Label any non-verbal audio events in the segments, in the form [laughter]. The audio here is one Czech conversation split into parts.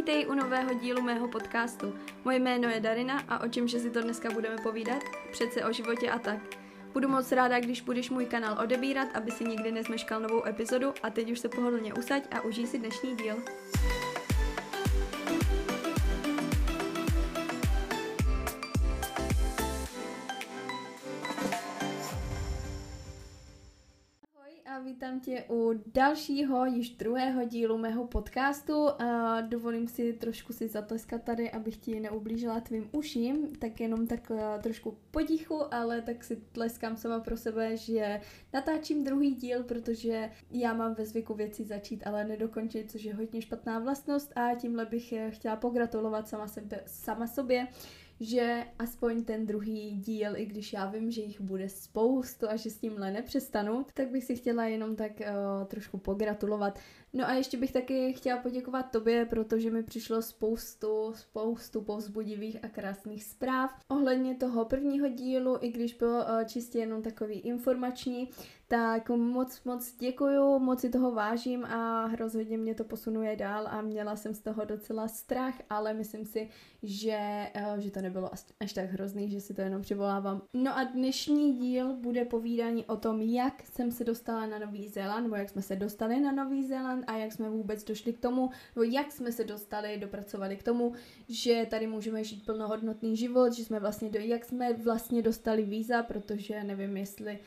Vítej u nového dílu mého podcastu. Moje jméno je Darina a o čem že si to dneska budeme povídat? Přece o životě a tak. Budu moc ráda, když budeš můj kanál odebírat, aby si nikdy nezmeškal novou epizodu a teď už se pohodlně usaď a užij si dnešní díl. Vítám tě u dalšího, již druhého dílu mého podcastu. A dovolím si trošku si zatleskat tady, abych ti neublížila tvým uším, tak jenom tak uh, trošku potichu, ale tak si tleskám sama pro sebe, že natáčím druhý díl, protože já mám ve zvyku věci začít, ale nedokončit, což je hodně špatná vlastnost a tímhle bych eh, chtěla pogratulovat sama, sebe, sama sobě, že aspoň ten druhý díl, i když já vím, že jich bude spoustu a že s tímhle nepřestanu, tak bych si chtěla jenom tak uh, trošku pogratulovat. No a ještě bych taky chtěla poděkovat tobě, protože mi přišlo spoustu, spoustu povzbudivých a krásných zpráv ohledně toho prvního dílu, i když byl uh, čistě jenom takový informační, tak moc, moc děkuju, moc si toho vážím a rozhodně mě to posunuje dál a měla jsem z toho docela strach, ale myslím si, že, uh, že to nebylo až, až tak hrozný, že si to jenom přivolávám. No a dnešní díl bude povídání o tom, jak jsem se dostala na Nový Zéland, nebo jak jsme se dostali na Nový Zéland, a jak jsme vůbec došli k tomu, nebo jak jsme se dostali, dopracovali k tomu, že tady můžeme žít plnohodnotný život, že jsme vlastně, do, jak jsme vlastně dostali víza, protože nevím, jestli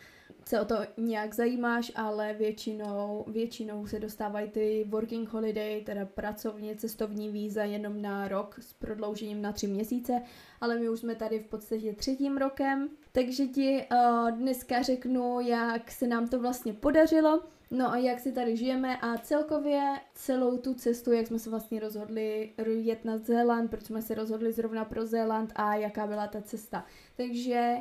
se o to nějak zajímáš, ale většinou, většinou se dostávají ty working holiday, teda pracovně cestovní víza jenom na rok s prodloužením na tři měsíce, ale my už jsme tady v podstatě třetím rokem, takže ti uh, dneska řeknu, jak se nám to vlastně podařilo, No a jak si tady žijeme a celkově celou tu cestu, jak jsme se vlastně rozhodli jet na Zéland, proč jsme se rozhodli zrovna pro Zéland a jaká byla ta cesta. Takže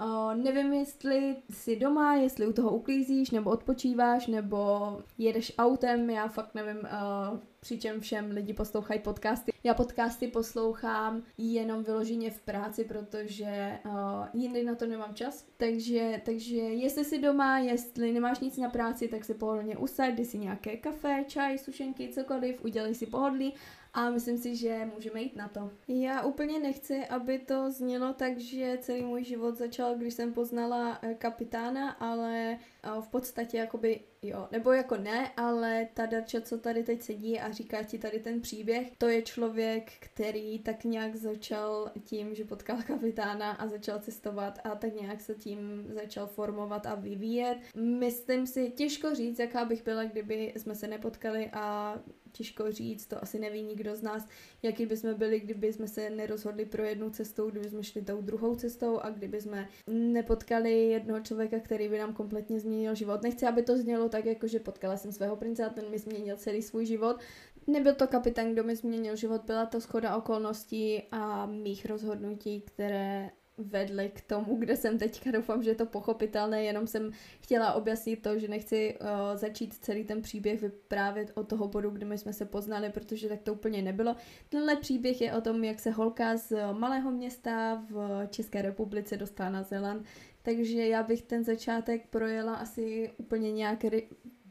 Uh, nevím, jestli jsi doma, jestli u toho uklízíš, nebo odpočíváš, nebo jedeš autem, já fakt nevím, uh, přičem všem lidi poslouchají podcasty. Já podcasty poslouchám jenom vyloženě v práci, protože uh, jindy na to nemám čas. Takže, takže jestli jsi doma, jestli nemáš nic na práci, tak si pohodlně usaď, dej si nějaké kafe, čaj, sušenky, cokoliv, udělej si pohodlí a myslím si, že můžeme jít na to. Já úplně nechci, aby to znělo tak, že celý můj život začal, když jsem poznala eh, kapitána, ale v podstatě jakoby jo, nebo jako ne, ale ta Darča, co tady teď sedí a říká ti tady ten příběh, to je člověk, který tak nějak začal tím, že potkal kapitána a začal cestovat a tak nějak se tím začal formovat a vyvíjet. Myslím si, těžko říct, jaká bych byla, kdyby jsme se nepotkali a těžko říct, to asi neví nikdo z nás, jaký bychom byli, kdyby jsme se nerozhodli pro jednu cestou, kdyby jsme šli tou druhou cestou a kdyby jsme nepotkali jednoho člověka, který by nám kompletně změnil život. Nechci, aby to znělo tak, jako že potkala jsem svého prince a ten mi změnil celý svůj život. Nebyl to kapitán, kdo mi změnil život, byla to schoda okolností a mých rozhodnutí, které vedly k tomu, kde jsem teďka. Doufám, že je to pochopitelné, jenom jsem chtěla objasnit to, že nechci uh, začít celý ten příběh vyprávět od toho bodu, kde my jsme se poznali, protože tak to úplně nebylo. Tenhle příběh je o tom, jak se holka z malého města v České republice dostala na Zeland, takže já bych ten začátek projela asi úplně nějak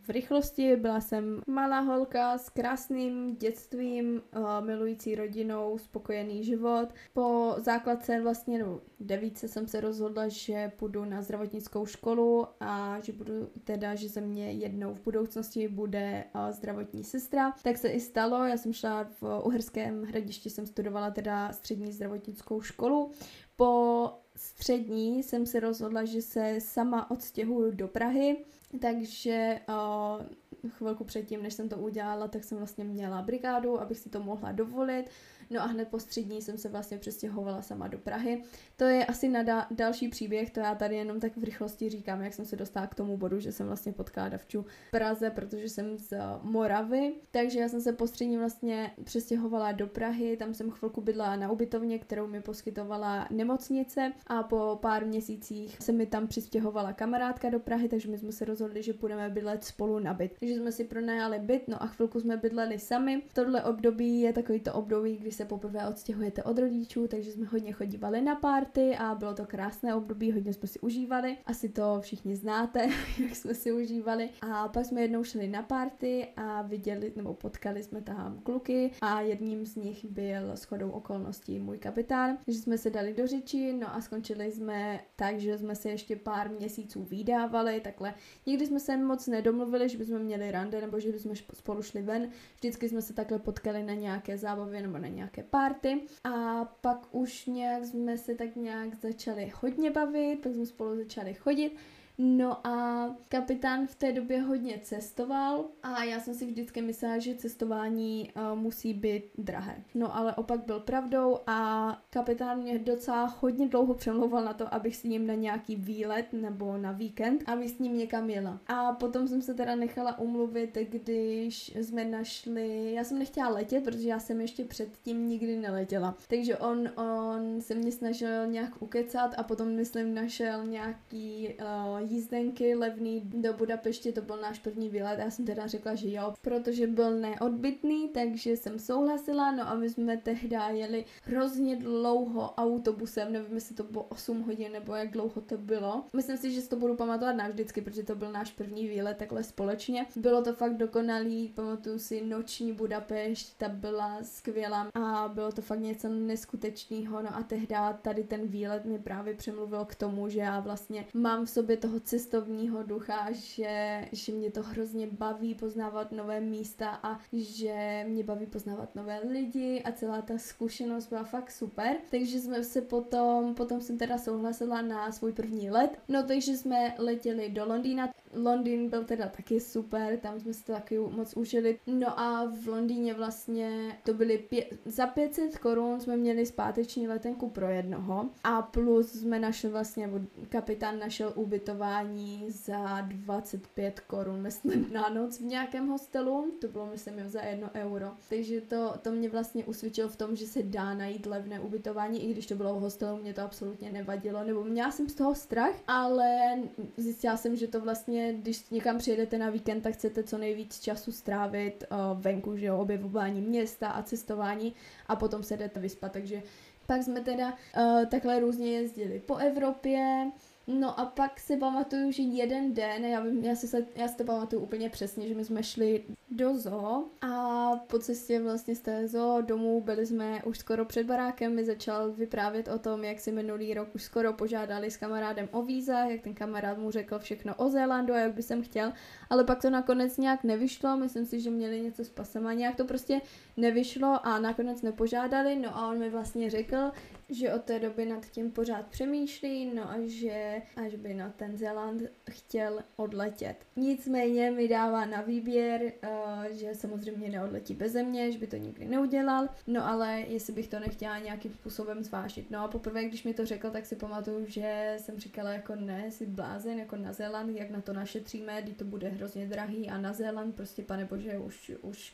v rychlosti. Byla jsem malá holka s krásným dětstvím, uh, milující rodinou, spokojený život. Po základce vlastně, no devíce jsem se rozhodla, že půjdu na zdravotnickou školu a že budu teda, že ze mě jednou v budoucnosti bude uh, zdravotní sestra. Tak se i stalo, já jsem šla v Uherském hradišti, jsem studovala teda střední zdravotnickou školu. Po střední jsem se rozhodla, že se sama odstěhuju do Prahy, takže uh, chvilku předtím, než jsem to udělala, tak jsem vlastně měla brigádu, abych si to mohla dovolit. No a hned po střední jsem se vlastně přestěhovala sama do Prahy. To je asi na da- další příběh, to já tady jenom tak v rychlosti říkám, jak jsem se dostala k tomu bodu, že jsem vlastně potkala Davču v Praze, protože jsem z Moravy. Takže já jsem se po střední vlastně přestěhovala do Prahy, tam jsem chvilku bydlela na ubytovně, kterou mi poskytovala nemocnice a po pár měsících se mi tam přistěhovala kamarádka do Prahy, takže my jsme se rozhodli, že budeme bydlet spolu na byt. Takže takže jsme si pronajali byt, no a chvilku jsme bydleli sami. Tohle období je takový to období, kdy se poprvé odstěhujete od rodičů, takže jsme hodně chodívali na párty a bylo to krásné období, hodně jsme si užívali. Asi to všichni znáte, [laughs] jak jsme si užívali. A pak jsme jednou šli na párty a viděli, nebo potkali jsme tam kluky a jedním z nich byl shodou okolností můj kapitán, že jsme se dali do řeči, no a skončili jsme tak, že jsme se ještě pár měsíců vydávali, takhle. Nikdy jsme se moc nedomluvili, že bychom měli rande nebo že bychom spolu šli ven. Vždycky jsme se takhle potkali na nějaké zábavě nebo na nějaké párty. A pak už nějak jsme se tak nějak začali hodně bavit, pak jsme spolu začali chodit. No a kapitán v té době hodně cestoval a já jsem si vždycky myslela, že cestování uh, musí být drahé. No ale opak byl pravdou a kapitán mě docela hodně dlouho přemlouval na to, abych s ním na nějaký výlet nebo na víkend, aby s ním někam jela. A potom jsem se teda nechala umluvit, když jsme našli, já jsem nechtěla letět, protože já jsem ještě předtím nikdy neletěla. Takže on, on se mě snažil nějak ukecat a potom myslím našel nějaký uh, jízdenky levný do Budapešti, to byl náš první výlet, já jsem teda řekla, že jo, protože byl neodbytný, takže jsem souhlasila, no a my jsme tehdy jeli hrozně dlouho autobusem, nevím, jestli to bylo 8 hodin nebo jak dlouho to bylo. Myslím si, že si to budu pamatovat navždycky, protože to byl náš první výlet takhle společně. Bylo to fakt dokonalý, pamatuju si noční Budapešť, ta byla skvělá a bylo to fakt něco neskutečného, no a tehdy tady ten výlet mi právě přemluvil k tomu, že já vlastně mám v sobě toho toho cestovního ducha, že, že mě to hrozně baví poznávat nové místa a že mě baví poznávat nové lidi a celá ta zkušenost byla fakt super. Takže jsme se potom, potom jsem teda souhlasila na svůj první let. No takže jsme letěli do Londýna. Londýn byl teda taky super, tam jsme se to taky moc užili. No a v Londýně vlastně to byly pě- za 500 korun jsme měli zpáteční letenku pro jednoho a plus jsme našli vlastně, kapitán našel ubytování za 25 korun, myslím, na noc v nějakém hostelu. To bylo, myslím, za jedno euro. Takže to, to mě vlastně usvědčilo v tom, že se dá najít levné ubytování, i když to bylo v hostelu, mě to absolutně nevadilo, nebo měla jsem z toho strach, ale zjistila jsem, že to vlastně, když někam přijedete na víkend, tak chcete co nejvíc času strávit uh, venku, že jo, objevování města a cestování a potom se jdete vyspat, takže pak jsme teda uh, takhle různě jezdili po Evropě, No a pak si pamatuju, že jeden den, já, vím, já, si, já si to pamatuju úplně přesně, že my jsme šli do zoo a po cestě vlastně z té zoo domů byli jsme už skoro před barákem, mi začal vyprávět o tom, jak si minulý rok už skoro požádali s kamarádem o víza, jak ten kamarád mu řekl všechno o Zélandu a jak by jsem chtěl, ale pak to nakonec nějak nevyšlo, myslím si, že měli něco s pasem a nějak to prostě nevyšlo a nakonec nepožádali, no a on mi vlastně řekl, že od té doby nad tím pořád přemýšlí, no a že až by na ten Zéland chtěl odletět. Nicméně mi dává na výběr, uh, že samozřejmě neodletí bez mě, že by to nikdy neudělal, no ale jestli bych to nechtěla nějakým způsobem zvážit. No a poprvé, když mi to řekl, tak si pamatuju, že jsem říkala jako ne, si blázen, jako na Zéland, jak na to našetříme, kdy to bude hrozně drahý a na Zéland, prostě pane bože, už, už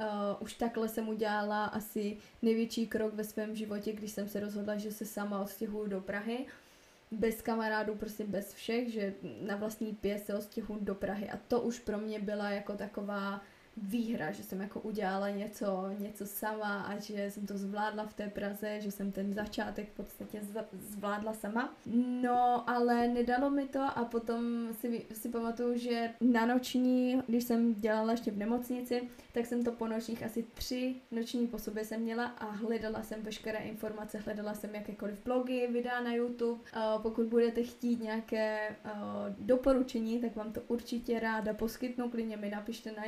Uh, už takhle jsem udělala asi největší krok ve svém životě, když jsem se rozhodla, že se sama odstěhuju do Prahy. Bez kamarádů, prostě bez všech, že na vlastní pěst se odstěhuju do Prahy. A to už pro mě byla jako taková výhra, že jsem jako udělala něco, něco sama a že jsem to zvládla v té Praze, že jsem ten začátek v podstatě zvládla sama. No, ale nedalo mi to a potom si, si pamatuju, že na noční, když jsem dělala ještě v nemocnici, tak jsem to po nočních asi tři noční po sobě jsem měla a hledala jsem veškeré informace, hledala jsem jakékoliv blogy, videa na YouTube. Pokud budete chtít nějaké doporučení, tak vám to určitě ráda poskytnu, klidně mi napište na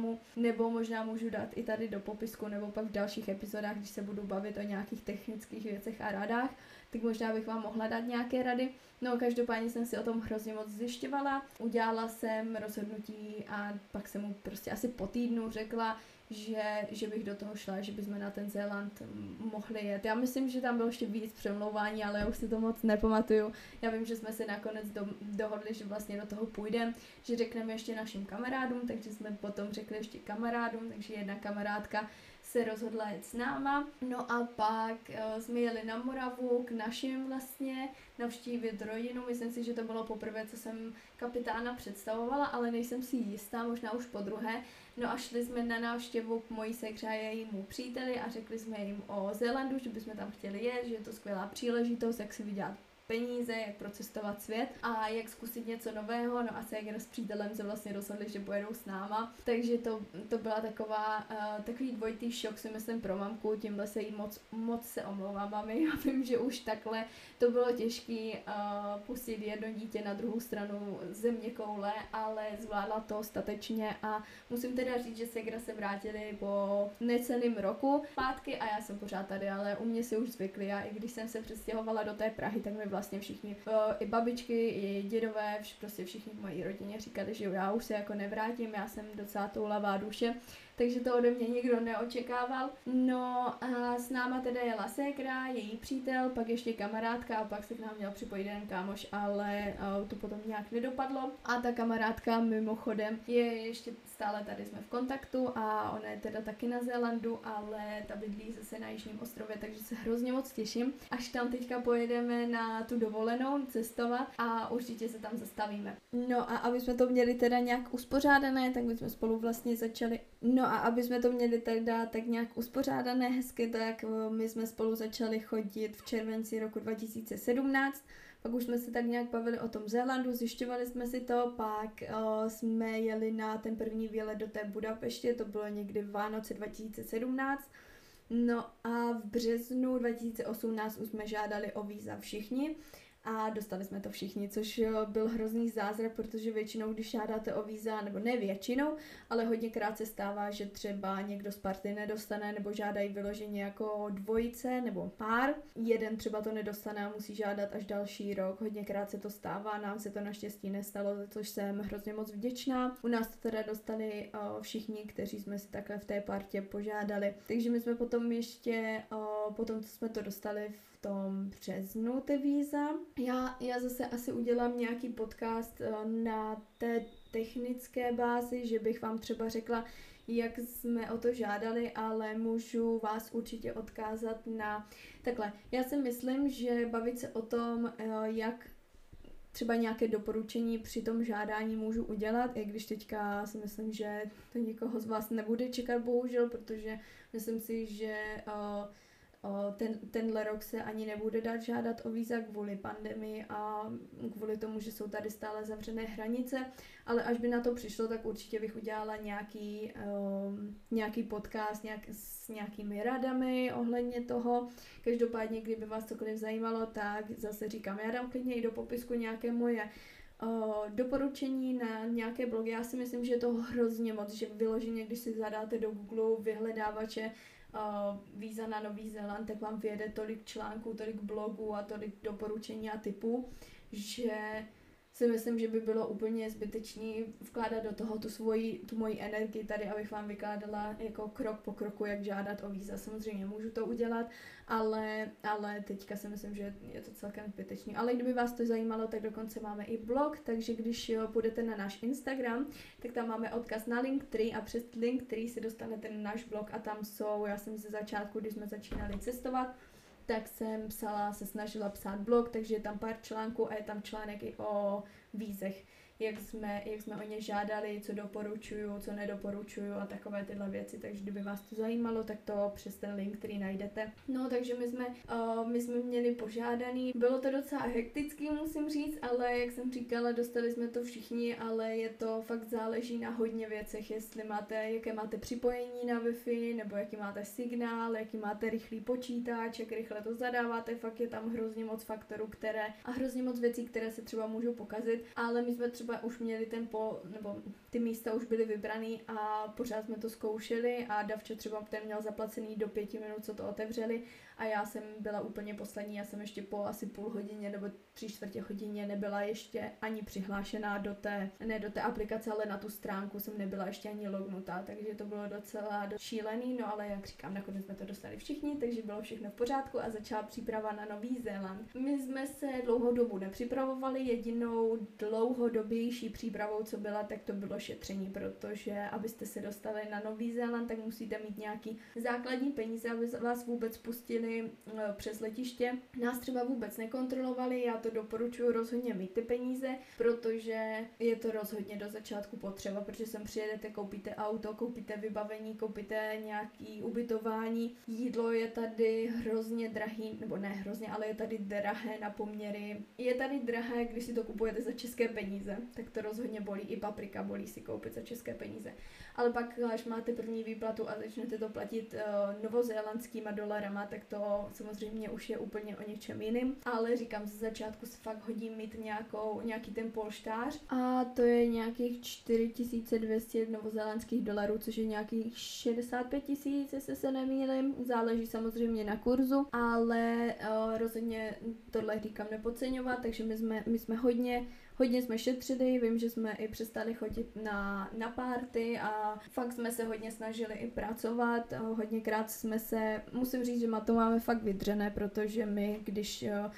Instagramu, nebo možná můžu dát i tady do popisku, nebo pak v dalších epizodách, když se budu bavit o nějakých technických věcech a radách, tak možná bych vám mohla dát nějaké rady. No každopádně jsem si o tom hrozně moc zjišťovala, udělala jsem rozhodnutí a pak jsem mu prostě asi po týdnu řekla, že, že bych do toho šla, že bychom na ten Zéland mohli jet. Já myslím, že tam bylo ještě víc přemlouvání, ale já už si to moc nepamatuju. Já vím, že jsme se nakonec do, dohodli, že vlastně do toho půjdeme, že řekneme ještě našim kamarádům, takže jsme potom řekli ještě kamarádům, takže jedna kamarádka se rozhodla jet s náma. No a pak uh, jsme jeli na Moravu k našim vlastně navštívit rodinu. Myslím si, že to bylo poprvé, co jsem kapitána představovala, ale nejsem si jistá, možná už po druhé. No a šli jsme na návštěvu k mojí sekře a jejímu příteli a řekli jsme jim o Zélandu, že bychom tam chtěli jet, že je to skvělá příležitost, jak si vydělat peníze, jak procestovat svět a jak zkusit něco nového. No a Seger s přítelem se vlastně rozhodli, že pojedou s náma. Takže to, to byla taková, uh, takový dvojitý šok si myslím pro mamku, tímhle se jí moc, moc se omlouvám mami. [laughs] Já vím, že už takhle to bylo těžké uh, pustit jedno dítě na druhou stranu země koule, ale zvládla to statečně a musím teda říct, že Segra se vrátili po necelým roku zpátky a já jsem pořád tady, ale u mě si už zvykli a i když jsem se přestěhovala do té Prahy, tak mi vlastně vlastně všichni, uh, i babičky, i dědové, vš, prostě všichni v mojí rodině říkali, že já už se jako nevrátím, já jsem docela toulavá duše, takže to ode mě nikdo neočekával. No a s náma teda jela ségra, její přítel, pak ještě kamarádka a pak se k nám měl připojit jeden kámoš, ale uh, to potom nějak nedopadlo. A ta kamarádka mimochodem je ještě stále tady jsme v kontaktu a ona je teda taky na Zélandu, ale ta bydlí zase na Jižním ostrově, takže se hrozně moc těším, až tam teďka pojedeme na tu dovolenou cestovat a určitě se tam zastavíme. No a aby jsme to měli teda nějak uspořádané, tak my jsme spolu vlastně začali, no a aby jsme to měli teda tak nějak uspořádané hezky, tak eh, my jsme spolu začali chodit v červenci roku 2017 pak už jsme se tak nějak bavili o tom Zélandu, zjišťovali jsme si to, pak uh, jsme jeli na ten první výlet do té Budapeště, to bylo někdy v Vánoce 2017. No a v březnu 2018 už jsme žádali o víza všichni a dostali jsme to všichni, což byl hrozný zázrak, protože většinou, když žádáte o víza, nebo ne většinou, ale hodněkrát se stává, že třeba někdo z party nedostane, nebo žádají vyloženě jako dvojice nebo pár. Jeden třeba to nedostane a musí žádat až další rok. Hodněkrát se to stává, nám se to naštěstí nestalo, za což jsem hrozně moc vděčná. U nás to teda dostali všichni, kteří jsme si takhle v té partě požádali. Takže my jsme potom ještě, potom jsme to dostali v tom březnu ty víza. Já, já zase asi udělám nějaký podcast eh, na té technické bázi, že bych vám třeba řekla, jak jsme o to žádali, ale můžu vás určitě odkázat na takhle. Já si myslím, že bavit se o tom, eh, jak třeba nějaké doporučení při tom žádání můžu udělat, i když teďka si myslím, že to nikoho z vás nebude čekat, bohužel, protože myslím si, že uh, ten, tenhle rok se ani nebude dát žádat o víza kvůli pandemii a kvůli tomu, že jsou tady stále zavřené hranice, ale až by na to přišlo, tak určitě bych udělala nějaký, nějaký podcast nějak, s nějakými radami ohledně toho. Každopádně, kdyby vás cokoliv zajímalo, tak zase říkám, já dám klidně i do popisku nějaké moje doporučení na nějaké blogy. Já si myslím, že je to hrozně moc, že vyloženě, když si zadáte do Google vyhledávače uh, víza na Nový Zéland, tak vám vyjede tolik článků, tolik blogů a tolik doporučení a typů, že si myslím, že by bylo úplně zbytečný vkládat do toho tu svoji, tu moji energii tady, abych vám vykládala jako krok po kroku, jak žádat o víza. Samozřejmě můžu to udělat, ale, ale teďka si myslím, že je to celkem zbytečný. Ale kdyby vás to zajímalo, tak dokonce máme i blog, takže když jo, půjdete na náš Instagram, tak tam máme odkaz na Linktree a přes Linktree si dostanete na náš blog a tam jsou, já jsem ze začátku, když jsme začínali cestovat, tak jsem psala, se snažila psát blog, takže je tam pár článků a je tam článek i o vízech jak jsme, jak jsme o ně žádali, co doporučuju, co nedoporučuju a takové tyhle věci, takže kdyby vás to zajímalo, tak to přes ten link, který najdete. No, takže my jsme, uh, my jsme měli požádaný, bylo to docela hektický, musím říct, ale jak jsem říkala, dostali jsme to všichni, ale je to fakt záleží na hodně věcech, jestli máte, jaké máte připojení na Wi-Fi, nebo jaký máte signál, jaký máte rychlý počítač, jak rychle to zadáváte, fakt je tam hrozně moc faktorů, které a hrozně moc věcí, které se třeba můžou pokazit, ale my jsme třeba třeba už měli ten po, nebo ty místa už byly vybraný a pořád jsme to zkoušeli a Davče třeba ten měl zaplacený do pěti minut, co to otevřeli a já jsem byla úplně poslední, já jsem ještě po asi půl hodině nebo tři čtvrtě hodině nebyla ještě ani přihlášená do té, ne do té aplikace, ale na tu stránku jsem nebyla ještě ani lognutá, takže to bylo docela šílený, no ale jak říkám, nakonec jsme to dostali všichni, takže bylo všechno v pořádku a začala příprava na Nový Zéland. My jsme se dlouhou dobu nepřipravovali, jedinou dlouhodobě nejnovější přípravou, co byla, tak to bylo šetření, protože abyste se dostali na Nový Zéland, tak musíte mít nějaký základní peníze, aby vás vůbec pustili eh, přes letiště. Nás třeba vůbec nekontrolovali, já to doporučuji rozhodně mít ty peníze, protože je to rozhodně do začátku potřeba, protože sem přijedete, koupíte auto, koupíte vybavení, koupíte nějaký ubytování, jídlo je tady hrozně drahý, nebo ne hrozně, ale je tady drahé na poměry. Je tady drahé, když si to kupujete za české peníze, tak to rozhodně bolí. I paprika bolí si koupit za české peníze. Ale pak, až máte první výplatu a začnete to platit uh, novozélandskýma dolarama, tak to samozřejmě už je úplně o něčem jiným. Ale říkám, ze začátku se fakt hodí mít nějakou, nějaký ten polštář. A to je nějakých 4200 novozélandských dolarů, což je nějakých 65 tisíc, jestli se nemýlím. Záleží samozřejmě na kurzu, ale uh, rozhodně tohle říkám nepodceňovat, takže my jsme, my jsme hodně hodně jsme šetřili, vím, že jsme i přestali chodit na, na párty a fakt jsme se hodně snažili i pracovat, hodněkrát jsme se, musím říct, že ma to máme fakt vydřené, protože my, když eh,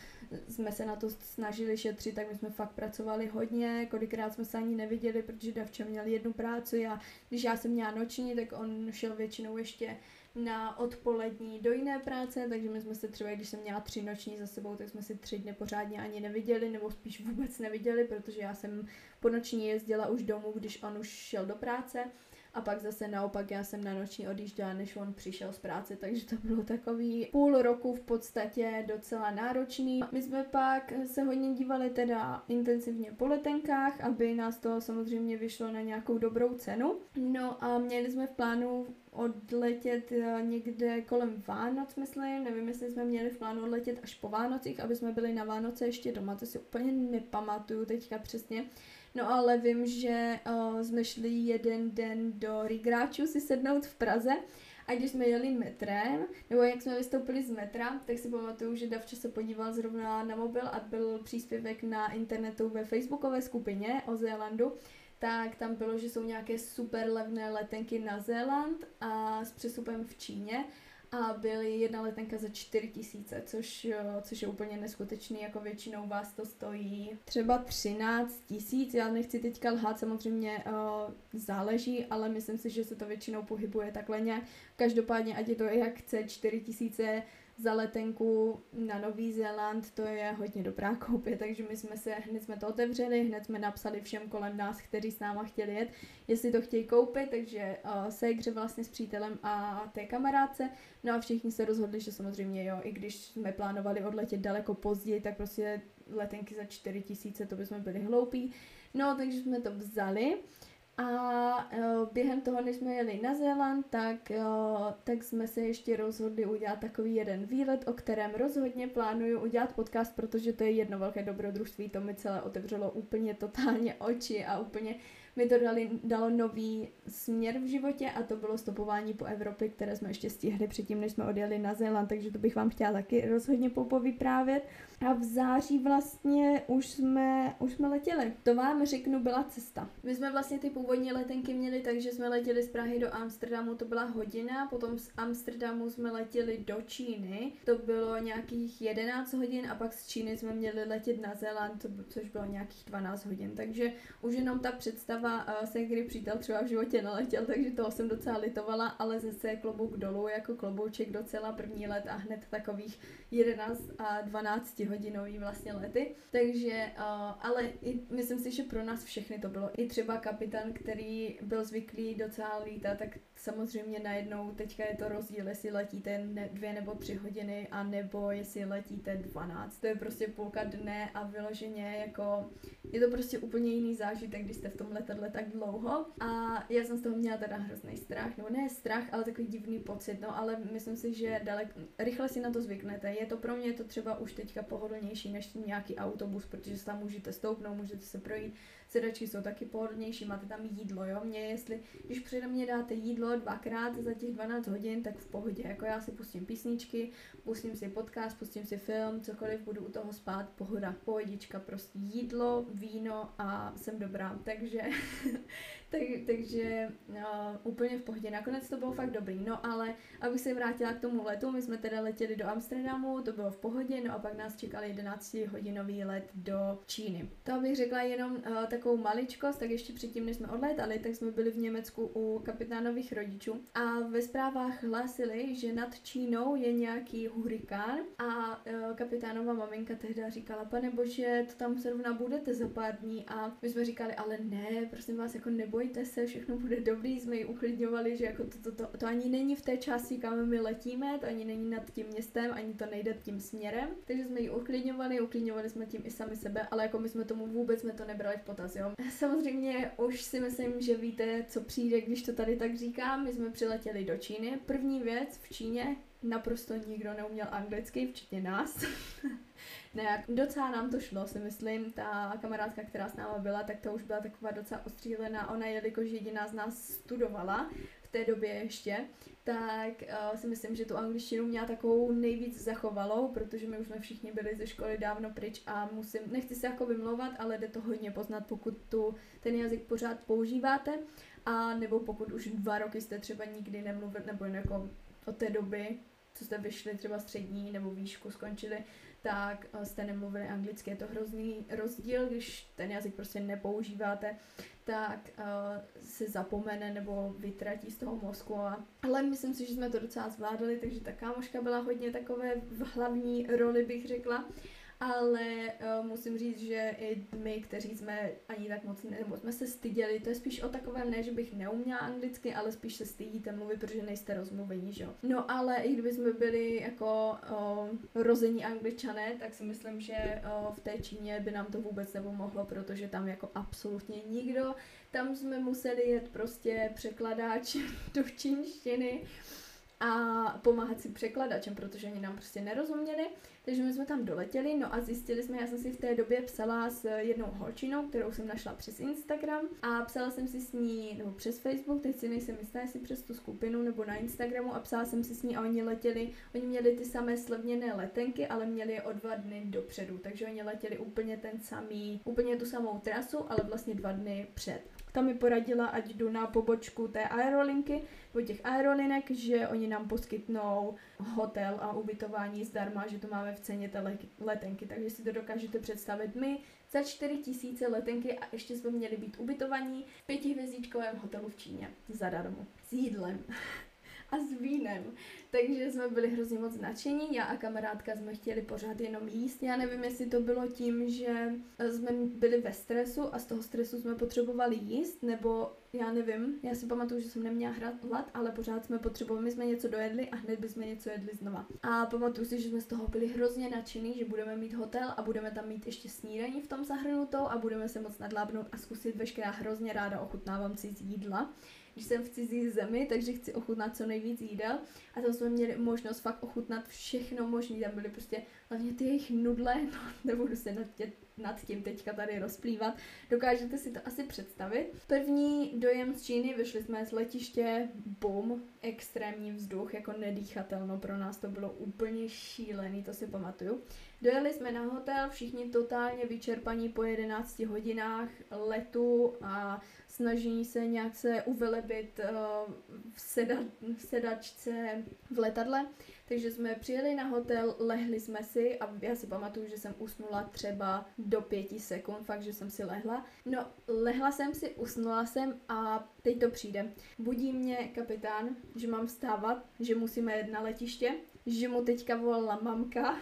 jsme se na to snažili šetřit, tak my jsme fakt pracovali hodně, kolikrát jsme se ani neviděli, protože Davče měl jednu práci a když já jsem měla noční, tak on šel většinou ještě na odpolední do jiné práce, takže my jsme se třeba, když jsem měla tři noční za sebou, tak jsme si tři dny pořádně ani neviděli, nebo spíš vůbec neviděli, protože já jsem po noční jezdila už domů, když on už šel do práce a pak zase naopak já jsem na noční odjížděla, než on přišel z práce, takže to bylo takový půl roku v podstatě docela náročný. My jsme pak se hodně dívali teda intenzivně po letenkách, aby nás to samozřejmě vyšlo na nějakou dobrou cenu. No a měli jsme v plánu odletět eh, někde kolem Vánoc, myslím, nevím, jestli jsme měli v plánu odletět až po Vánocích, aby jsme byli na Vánoce ještě doma, to si úplně nepamatuju teďka přesně. No ale vím, že uh, jsme šli jeden den do Rigráčů si sednout v Praze a když jsme jeli metrem, nebo jak jsme vystoupili z metra, tak si pamatuju, že Davče se podíval zrovna na mobil a byl příspěvek na internetu ve facebookové skupině o Zélandu, tak tam bylo, že jsou nějaké super levné letenky na Zéland a s přesupem v Číně a byly jedna letenka za 4 tisíce, což, což je úplně neskutečný, jako většinou vás to stojí třeba 13 tisíc, já nechci teďka lhát, samozřejmě uh, záleží, ale myslím si, že se to většinou pohybuje takhle nějak, každopádně ať je to jak chce, 4 tisíce za letenku na Nový Zéland, to je hodně dobrá koupě, takže my jsme se, hned jsme to otevřeli, hned jsme napsali všem kolem nás, kteří s náma chtěli jet, jestli to chtějí koupit, takže uh, Segře vlastně s přítelem a té kamarádce, no a všichni se rozhodli, že samozřejmě jo, i když jsme plánovali odletět daleko později, tak prostě letenky za 4 tisíce, to bychom byli hloupí, no takže jsme to vzali, a uh, během toho, než jsme jeli na Zéland, tak, uh, tak jsme se ještě rozhodli udělat takový jeden výlet, o kterém rozhodně plánuju udělat podcast, protože to je jedno velké dobrodružství, to mi celé otevřelo úplně totálně oči a úplně mi to dali, dalo nový směr v životě a to bylo stopování po Evropě, které jsme ještě stihli předtím, než jsme odjeli na Zéland, takže to bych vám chtěla taky rozhodně popovyprávět. A v září vlastně už jsme, už jsme letěli. To vám řeknu, byla cesta. My jsme vlastně ty původní letenky měli, takže jsme letěli z Prahy do Amsterdamu, to byla hodina, potom z Amsterdamu jsme letěli do Číny, to bylo nějakých 11 hodin a pak z Číny jsme měli letět na Zéland, což bylo nějakých 12 hodin, takže už jenom ta představa uh, se kdy přítel třeba v životě naletěl, takže toho jsem docela litovala, ale zase klobouk dolů jako klobouček docela první let a hned takových 11 a 12 hodinový vlastně lety. Takže, uh, ale i, myslím si, že pro nás všechny to bylo. I třeba kapitán, který byl zvyklý docela lítat, tak samozřejmě najednou teďka je to rozdíl, jestli letíte ne, dvě nebo tři hodiny, a nebo jestli letíte 12. To je prostě půlka dne a vyloženě jako je to prostě úplně jiný zážitek, když jste v tom letadle tak dlouho. A já jsem z toho měla teda hrozný strach, nebo ne strach, ale takový divný pocit, no ale myslím si, že dalek, rychle si na to zvyknete. Je to pro mě to třeba už teďka pohodlnější než nějaký autobus, protože se tam můžete stoupnout, můžete se projít sedačky jsou taky pohodlnější, máte tam jídlo, jo, mě jestli, když přede mě dáte jídlo dvakrát za těch 12 hodin, tak v pohodě, jako já si pustím písničky, pustím si podcast, pustím si film, cokoliv, budu u toho spát, pohoda, pohodička, prostě jídlo, víno a jsem dobrá, takže [laughs] tak, takže no, úplně v pohodě. Nakonec to bylo fakt dobrý. No ale abych se vrátila k tomu letu, my jsme teda letěli do Amsterdamu, to bylo v pohodě, no a pak nás čekal 11 hodinový let do Číny. To bych řekla jenom uh, tak takovou maličkost, tak ještě předtím, než jsme odlétali, tak jsme byli v Německu u kapitánových rodičů a ve zprávách hlásili, že nad Čínou je nějaký hurikán a uh, kapitánova maminka tehdy říkala, pane bože, to tam zrovna budete za pár dní. A my jsme říkali, ale ne, prosím vás, jako nebojte se, všechno bude dobrý, jsme ji uklidňovali, že jako to, to, to, to ani není v té části, kam my letíme, to ani není nad tím městem, ani to nejde tím směrem, takže jsme ji uklidňovali, uklidňovali jsme tím i sami sebe, ale jako my jsme tomu vůbec jsme to nebrali v potaz, jo. Samozřejmě už si myslím, že víte, co přijde, když to tady tak říkám. My jsme přiletěli do Číny. První věc v Číně, naprosto nikdo neuměl anglicky, včetně nás. [laughs] ne, docela nám to šlo, si myslím. Ta kamarádka, která s náma byla, tak to už byla taková docela ostřílená. Ona, jelikož jediná z nás studovala té době ještě, tak uh, si myslím, že tu angličtinu měla takovou nejvíc zachovalou, protože my už jsme všichni byli ze školy dávno pryč a musím, nechci se jako vymlouvat, ale jde to hodně poznat, pokud tu ten jazyk pořád používáte, a nebo pokud už dva roky jste třeba nikdy nemluvili, nebo jako od té doby, co jste vyšli třeba střední nebo výšku skončili, tak eh, jste nemluvili anglicky. Je to hrozný rozdíl, když ten jazyk prostě nepoužíváte, tak uh, se zapomene nebo vytratí z toho mozku. A... Ale myslím si, že jsme to docela zvládli, takže ta kámoška byla hodně takové v hlavní roli, bych řekla ale uh, musím říct, že i my, kteří jsme ani tak moc, ne, nebo jsme se styděli, to je spíš o takovém ne, že bych neuměla anglicky, ale spíš se stydíte mluvit, protože nejste rozmluvení, že jo. No ale i kdyby jsme byli jako uh, rození angličané, tak si myslím, že uh, v té Číně by nám to vůbec nepomohlo, protože tam jako absolutně nikdo, tam jsme museli jet prostě překladáč [laughs] do čínštiny, a pomáhat si překladačem, protože oni nám prostě nerozuměli. Takže my jsme tam doletěli, no a zjistili jsme, já jsem si v té době psala s jednou holčinou, kterou jsem našla přes Instagram a psala jsem si s ní, nebo přes Facebook, teď si nejsem jistá, jestli přes tu skupinu nebo na Instagramu a psala jsem si s ní a oni letěli, oni měli ty samé slevněné letenky, ale měli je o dva dny dopředu, takže oni letěli úplně ten samý, úplně tu samou trasu, ale vlastně dva dny před. Tam mi poradila, ať jdu na pobočku té aerolinky, nebo těch aerolinek, že oni nám poskytnou hotel a ubytování zdarma, že to máme v ceně té letenky, takže si to dokážete představit. My za 4 tisíce letenky a ještě jsme měli být ubytovaní v pětihvězdičkovém hotelu v Číně zadarmo s jídlem [laughs] a s vínem. Takže jsme byli hrozně moc nadšení, já a kamarádka jsme chtěli pořád jenom jíst. Já nevím, jestli to bylo tím, že jsme byli ve stresu a z toho stresu jsme potřebovali jíst, nebo já nevím, já si pamatuju, že jsem neměla hrát hlad, ale pořád jsme potřebovali, my jsme něco dojedli a hned bychom něco jedli znova. A pamatuju si, že jsme z toho byli hrozně nadšení, že budeme mít hotel a budeme tam mít ještě snídaní v tom zahrnutou a budeme se moc nadlábnout a zkusit veškerá hrozně ráda ochutnávám si z jídla když jsem v cizí zemi, takže chci ochutnat co nejvíc jídel. A tam jsme měli možnost fakt ochutnat všechno možné. Tam byly prostě hlavně ty jejich nudle, [laughs] no, nebudu se nad, tě, nad tím teďka tady rozplývat. Dokážete si to asi představit. První dojem z Číny, vyšli jsme z letiště, bum, extrémní vzduch, jako nedýchatelno, pro nás to bylo úplně šílený, to si pamatuju. Dojeli jsme na hotel, všichni totálně vyčerpaní po 11 hodinách letu a snaží se nějak se uvelebit uh, v, seda, v sedačce v letadle. Takže jsme přijeli na hotel, lehli jsme si a já si pamatuju, že jsem usnula třeba do pěti sekund, fakt, že jsem si lehla. No, lehla jsem si, usnula jsem a teď to přijde. Budí mě kapitán, že mám vstávat, že musíme jet na letiště, že mu teďka volala mamka,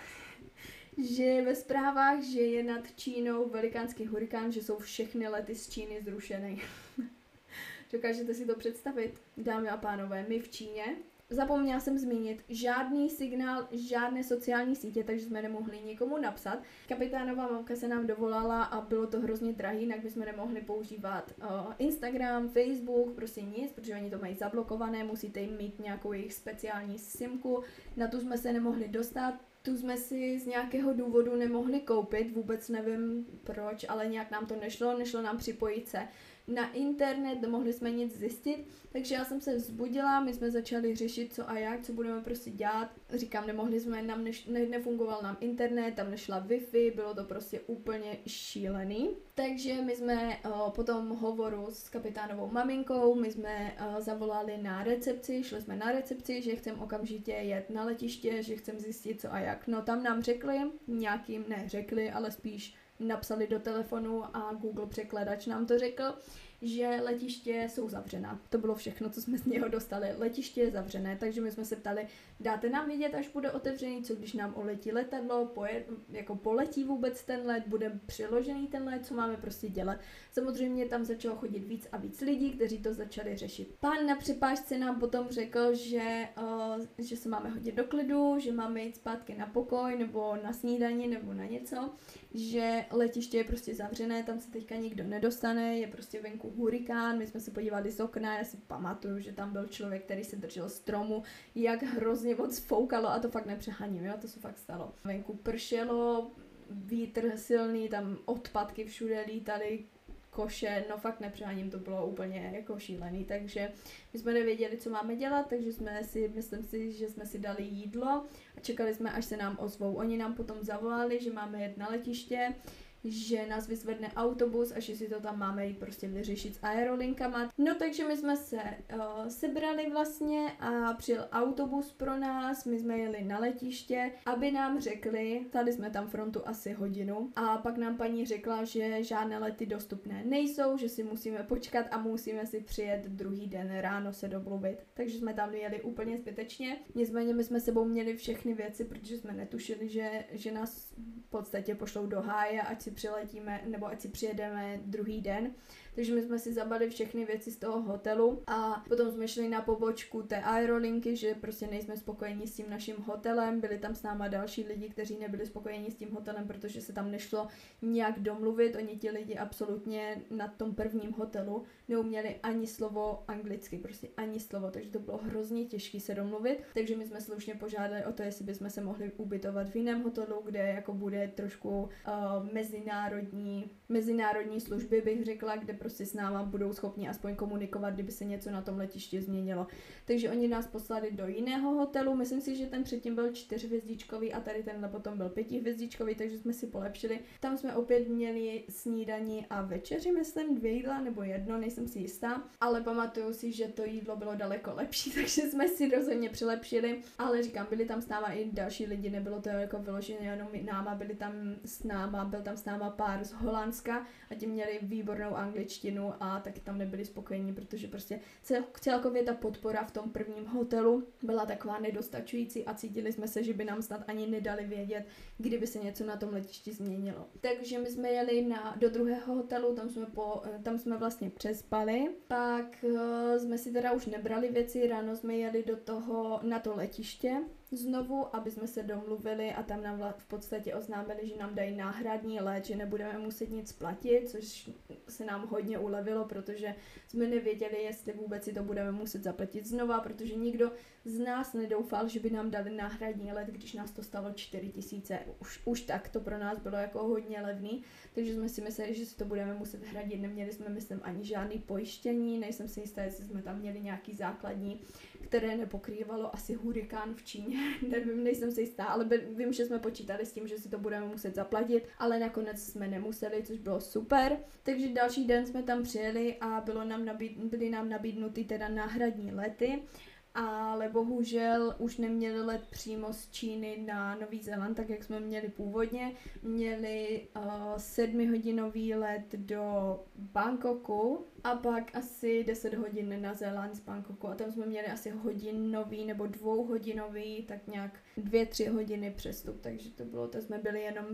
[laughs] že je ve zprávách, že je nad Čínou velikánský hurikán, že jsou všechny lety z Číny zrušeny. [laughs] Dokážete si to představit, dámy a pánové, my v Číně Zapomněla jsem zmínit žádný signál, žádné sociální sítě, takže jsme nemohli nikomu napsat. Kapitánová mamka se nám dovolala a bylo to hrozně drahý, jinak bychom nemohli používat uh, Instagram, Facebook, prostě nic, protože oni to mají zablokované, musíte jim mít nějakou jejich speciální simku, na tu jsme se nemohli dostat, tu jsme si z nějakého důvodu nemohli koupit, vůbec nevím proč, ale nějak nám to nešlo, nešlo nám připojit se na internet, nemohli jsme nic zjistit, takže já jsem se vzbudila, my jsme začali řešit co a jak, co budeme prostě dělat. Říkám, nemohli jsme, nám neš, ne, nefungoval nám internet, tam nešla Wi-Fi, bylo to prostě úplně šílený. Takže my jsme o, po tom hovoru s kapitánovou maminkou, my jsme o, zavolali na recepci, šli jsme na recepci, že chcem okamžitě jet na letiště, že chcem zjistit co a jak. No tam nám řekli, nějakým ne řekli, ale spíš napsali do telefonu a Google překladač nám to řekl, že letiště jsou zavřená. To bylo všechno, co jsme z něho dostali. Letiště je zavřené, takže my jsme se ptali, dáte nám vědět, až bude otevřený, co když nám oletí letadlo, poje, jako poletí vůbec ten let, bude přiložený ten let, co máme prostě dělat. Samozřejmě tam začalo chodit víc a víc lidí, kteří to začali řešit. Pán na přepážce nám potom řekl, že, uh, že se máme hodit do klidu, že máme jít zpátky na pokoj nebo na snídani nebo na něco, že letiště je prostě zavřené, tam se teďka nikdo nedostane, je prostě venku hurikán, my jsme se podívali z okna, já si pamatuju, že tam byl člověk, který se držel stromu, jak hrozně moc foukalo a to fakt nepřeháním, jo, to se fakt stalo. Venku pršelo, vítr silný, tam odpadky všude lítaly, koše, no fakt nepřeháním, to bylo úplně jako šílený, takže my jsme nevěděli, co máme dělat, takže jsme si, myslím si, že jsme si dali jídlo a čekali jsme, až se nám ozvou. Oni nám potom zavolali, že máme jet na letiště, že nás vyzvedne autobus a že si to tam máme jít prostě vyřešit s aerolinkama. No takže my jsme se uh, sebrali vlastně a přijel autobus pro nás, my jsme jeli na letiště, aby nám řekli, stali jsme tam frontu asi hodinu a pak nám paní řekla, že žádné lety dostupné nejsou, že si musíme počkat a musíme si přijet druhý den ráno se domluvit. Takže jsme tam jeli úplně zbytečně. Nicméně my jsme sebou měli všechny věci, protože jsme netušili, že, že nás v podstatě pošlou do háje, ať si si přiletíme, nebo ať si přijedeme druhý den. Takže my jsme si zabali všechny věci z toho hotelu a potom jsme šli na pobočku té aerolinky, že prostě nejsme spokojeni s tím naším hotelem. Byli tam s náma další lidi, kteří nebyli spokojeni s tím hotelem, protože se tam nešlo nějak domluvit. Oni ti lidi absolutně na tom prvním hotelu neuměli ani slovo anglicky, prostě ani slovo, takže to bylo hrozně těžké se domluvit. Takže my jsme slušně požádali o to, jestli bychom se mohli ubytovat v jiném hotelu, kde jako bude trošku uh, mezinárodní, mezinárodní služby, bych řekla, kde prostě s náma budou schopni aspoň komunikovat, kdyby se něco na tom letišti změnilo. Takže oni nás poslali do jiného hotelu, myslím si, že ten předtím byl čtyřhvězdičkový a tady tenhle potom byl pětihvězdičkový, takže jsme si polepšili. Tam jsme opět měli snídaní a večeři, myslím, dvě jídla nebo jedno, nejsem si jistá, ale pamatuju si, že to jídlo bylo daleko lepší, [laughs] takže jsme si rozhodně přilepšili, ale říkám, byli tam s náma i další lidi, nebylo to jako vyloženě jenom náma, byli tam s náma, byl tam s náma pár z Holandska a ti měli výbornou angličtinu a taky tam nebyli spokojení, protože prostě celkově ta podpora v tom prvním hotelu byla taková nedostačující a cítili jsme se, že by nám snad ani nedali vědět, kdyby se něco na tom letišti změnilo. Takže my jsme jeli na, do druhého hotelu, tam jsme, po, tam jsme vlastně přespali, pak uh, jsme si teda už nebrali věci, ráno jsme jeli do toho, na to letiště, znovu, aby jsme se domluvili a tam nám v podstatě oznámili, že nám dají náhradní let, že nebudeme muset nic platit, což se nám hodně ulevilo, protože jsme nevěděli, jestli vůbec si to budeme muset zaplatit znova, protože nikdo z nás nedoufal, že by nám dali náhradní let, když nás to stalo 4 tisíce. Už, už tak to pro nás bylo jako hodně levný, takže jsme si mysleli, že si to budeme muset hradit. Neměli jsme, myslím, ani žádný pojištění, nejsem si jistá, jestli jsme tam měli nějaký základní, které nepokrývalo asi hurikán v Číně, [laughs] nevím, nejsem si jistá, ale vím, že jsme počítali s tím, že si to budeme muset zaplatit, ale nakonec jsme nemuseli, což bylo super. Takže další den jsme tam přijeli a bylo nám nabíd, byly nám nabídnuty teda náhradní lety ale bohužel už neměli let přímo z Číny na Nový Zéland, tak jak jsme měli původně. Měli uh, sedmihodinový let do Bangkoku a pak asi 10 hodin na Zéland z Bangkoku a tam jsme měli asi hodinový nebo dvouhodinový, tak nějak dvě, tři hodiny přestup, takže to bylo, to jsme byli jenom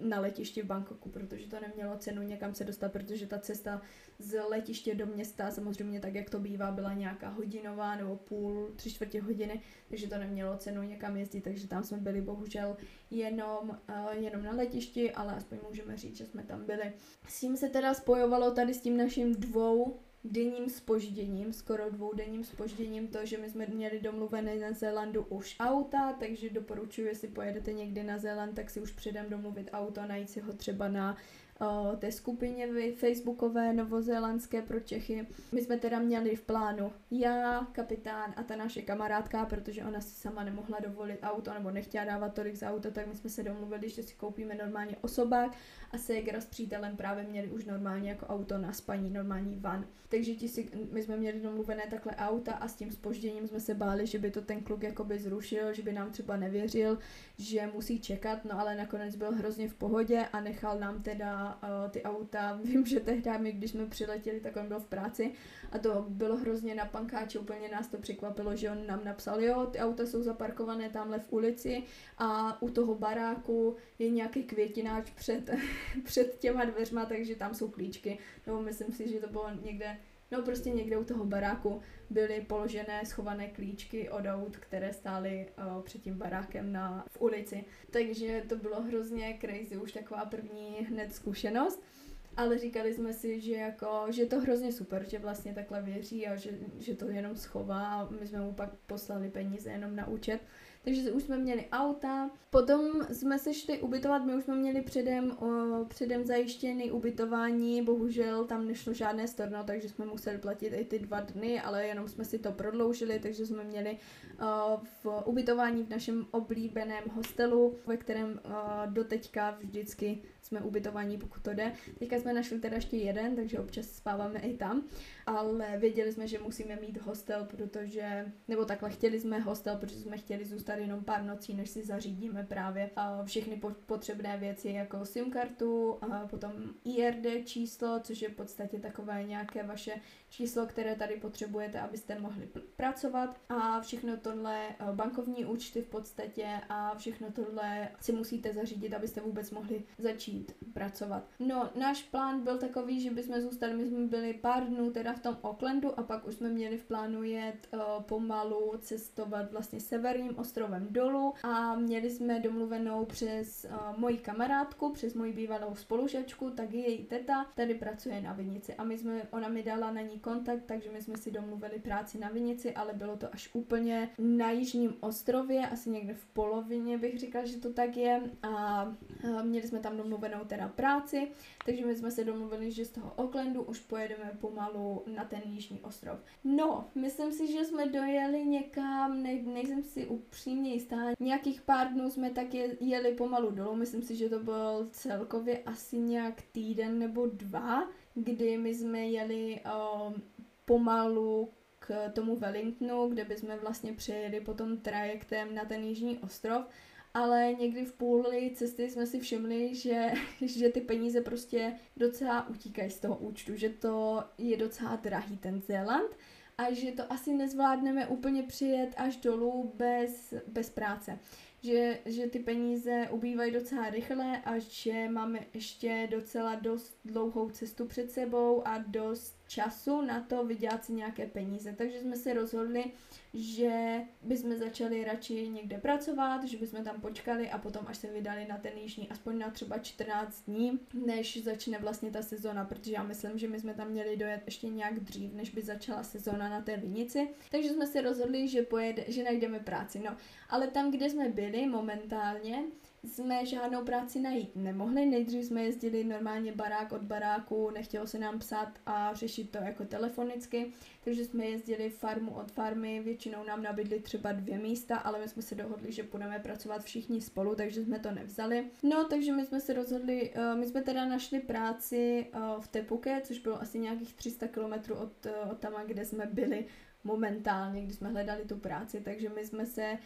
na letišti v Bangkoku, protože to nemělo cenu někam se dostat, protože ta cesta z letiště do města, samozřejmě tak, jak to bývá, byla nějaká hodinová nebo půl, tři čtvrtě hodiny, takže to nemělo cenu někam jezdit, takže tam jsme byli bohužel jenom, uh, jenom na letišti, ale aspoň můžeme říct, že jsme tam byli. S tím se teda spojovalo tady s tím naším dvou denním spožděním, skoro dvoudenním spožděním, to, že my jsme měli domluvené na Zélandu už auta, takže doporučuji, jestli pojedete někdy na Zéland, tak si už předem domluvit auto, najít si ho třeba na o, té skupině facebookové novozélandské pro Čechy. My jsme teda měli v plánu já, kapitán a ta naše kamarádka, protože ona si sama nemohla dovolit auto nebo nechtěla dávat tolik za auto, tak my jsme se domluvili, že si koupíme normálně osobák a Segra s přítelem právě měli už normálně jako auto na spaní, normální van. Takže ti si, my jsme měli domluvené takhle auta a s tím spožděním jsme se báli, že by to ten kluk jakoby zrušil, že by nám třeba nevěřil, že musí čekat, no ale nakonec byl hrozně v pohodě a nechal nám teda uh, ty auta. [laughs] Vím, že tehdy my, když jsme přiletěli, tak on byl v práci a to bylo hrozně na pankáči, úplně nás to překvapilo, že on nám napsal, jo, ty auta jsou zaparkované tamhle v ulici a u toho baráku je nějaký květináč před, [laughs] před těma dveřma, takže tam jsou klíčky. No myslím si, že to bylo někde No prostě někde u toho baráku byly položené schované klíčky od aut, které stály uh, před tím barákem na, v ulici. Takže to bylo hrozně crazy, už taková první hned zkušenost. Ale říkali jsme si, že, jako, že to hrozně super, že vlastně takhle věří a že, že to jenom schová my jsme mu pak poslali peníze jenom na účet takže už jsme měli auta. Potom jsme se šli ubytovat, my už jsme měli předem, o, předem zajištěný ubytování, bohužel tam nešlo žádné storno, takže jsme museli platit i ty dva dny, ale jenom jsme si to prodloužili, takže jsme měli o, v ubytování v našem oblíbeném hostelu, ve kterém o, doteďka vždycky jsme ubytovaní, pokud to jde. Teďka jsme našli teda ještě jeden, takže občas spáváme i tam, ale věděli jsme, že musíme mít hostel, protože, nebo takhle chtěli jsme hostel, protože jsme chtěli zůstat jenom pár nocí, než si zařídíme právě všechny potřebné věci, jako SIM kartu, a potom IRD číslo, což je v podstatě takové nějaké vaše číslo, které tady potřebujete, abyste mohli pracovat a všechno tohle, bankovní účty v podstatě a všechno tohle si musíte zařídit, abyste vůbec mohli začít začít pracovat. No, náš plán byl takový, že bychom zůstali, my jsme byli pár dnů teda v tom Aucklandu a pak už jsme měli v plánu jet uh, pomalu cestovat vlastně severním ostrovem dolů a měli jsme domluvenou přes uh, moji kamarádku, přes moji bývalou spolužačku, tak její teta tady pracuje na vinici. A my jsme, ona mi dala na ní kontakt, takže my jsme si domluvili práci na vinici, ale bylo to až úplně na jižním ostrově, asi někde v polovině bych říkala, že to tak je. A uh, měli jsme tam domluvenou teda práci, takže my jsme se domluvili, že z toho Aucklandu už pojedeme pomalu na ten jižní ostrov. No, myslím si, že jsme dojeli někam, ne, nejsem si upřímně jistá, nějakých pár dnů jsme tak je, jeli pomalu dolů, myslím si, že to byl celkově asi nějak týden nebo dva, kdy my jsme jeli um, pomalu k tomu Wellingtonu, kde bychom vlastně přejeli potom trajektem na ten jižní ostrov ale někdy v půli cesty jsme si všimli, že, [laughs] že ty peníze prostě docela utíkají z toho účtu, že to je docela drahý ten Zéland a že to asi nezvládneme úplně přijet až dolů bez, bez práce. Že, že ty peníze ubývají docela rychle a že máme ještě docela dost dlouhou cestu před sebou a dost času na to vydělat si nějaké peníze. Takže jsme se rozhodli, že bychom začali radši někde pracovat, že bychom tam počkali a potom až se vydali na ten jižní, aspoň na třeba 14 dní, než začne vlastně ta sezona, protože já myslím, že my jsme tam měli dojet ještě nějak dřív, než by začala sezona na té vinici. Takže jsme se rozhodli, že, pojede, že najdeme práci. No, ale tam, kde jsme byli momentálně, jsme žádnou práci najít nemohli. Nejdřív jsme jezdili normálně barák od baráku, nechtělo se nám psát a řešit to jako telefonicky, takže jsme jezdili farmu od farmy, většinou nám nabídli třeba dvě místa, ale my jsme se dohodli, že budeme pracovat všichni spolu, takže jsme to nevzali. No, takže my jsme se rozhodli, uh, my jsme teda našli práci uh, v Tepuke, což bylo asi nějakých 300 km od, uh, od tam, kde jsme byli momentálně, když jsme hledali tu práci, takže my jsme se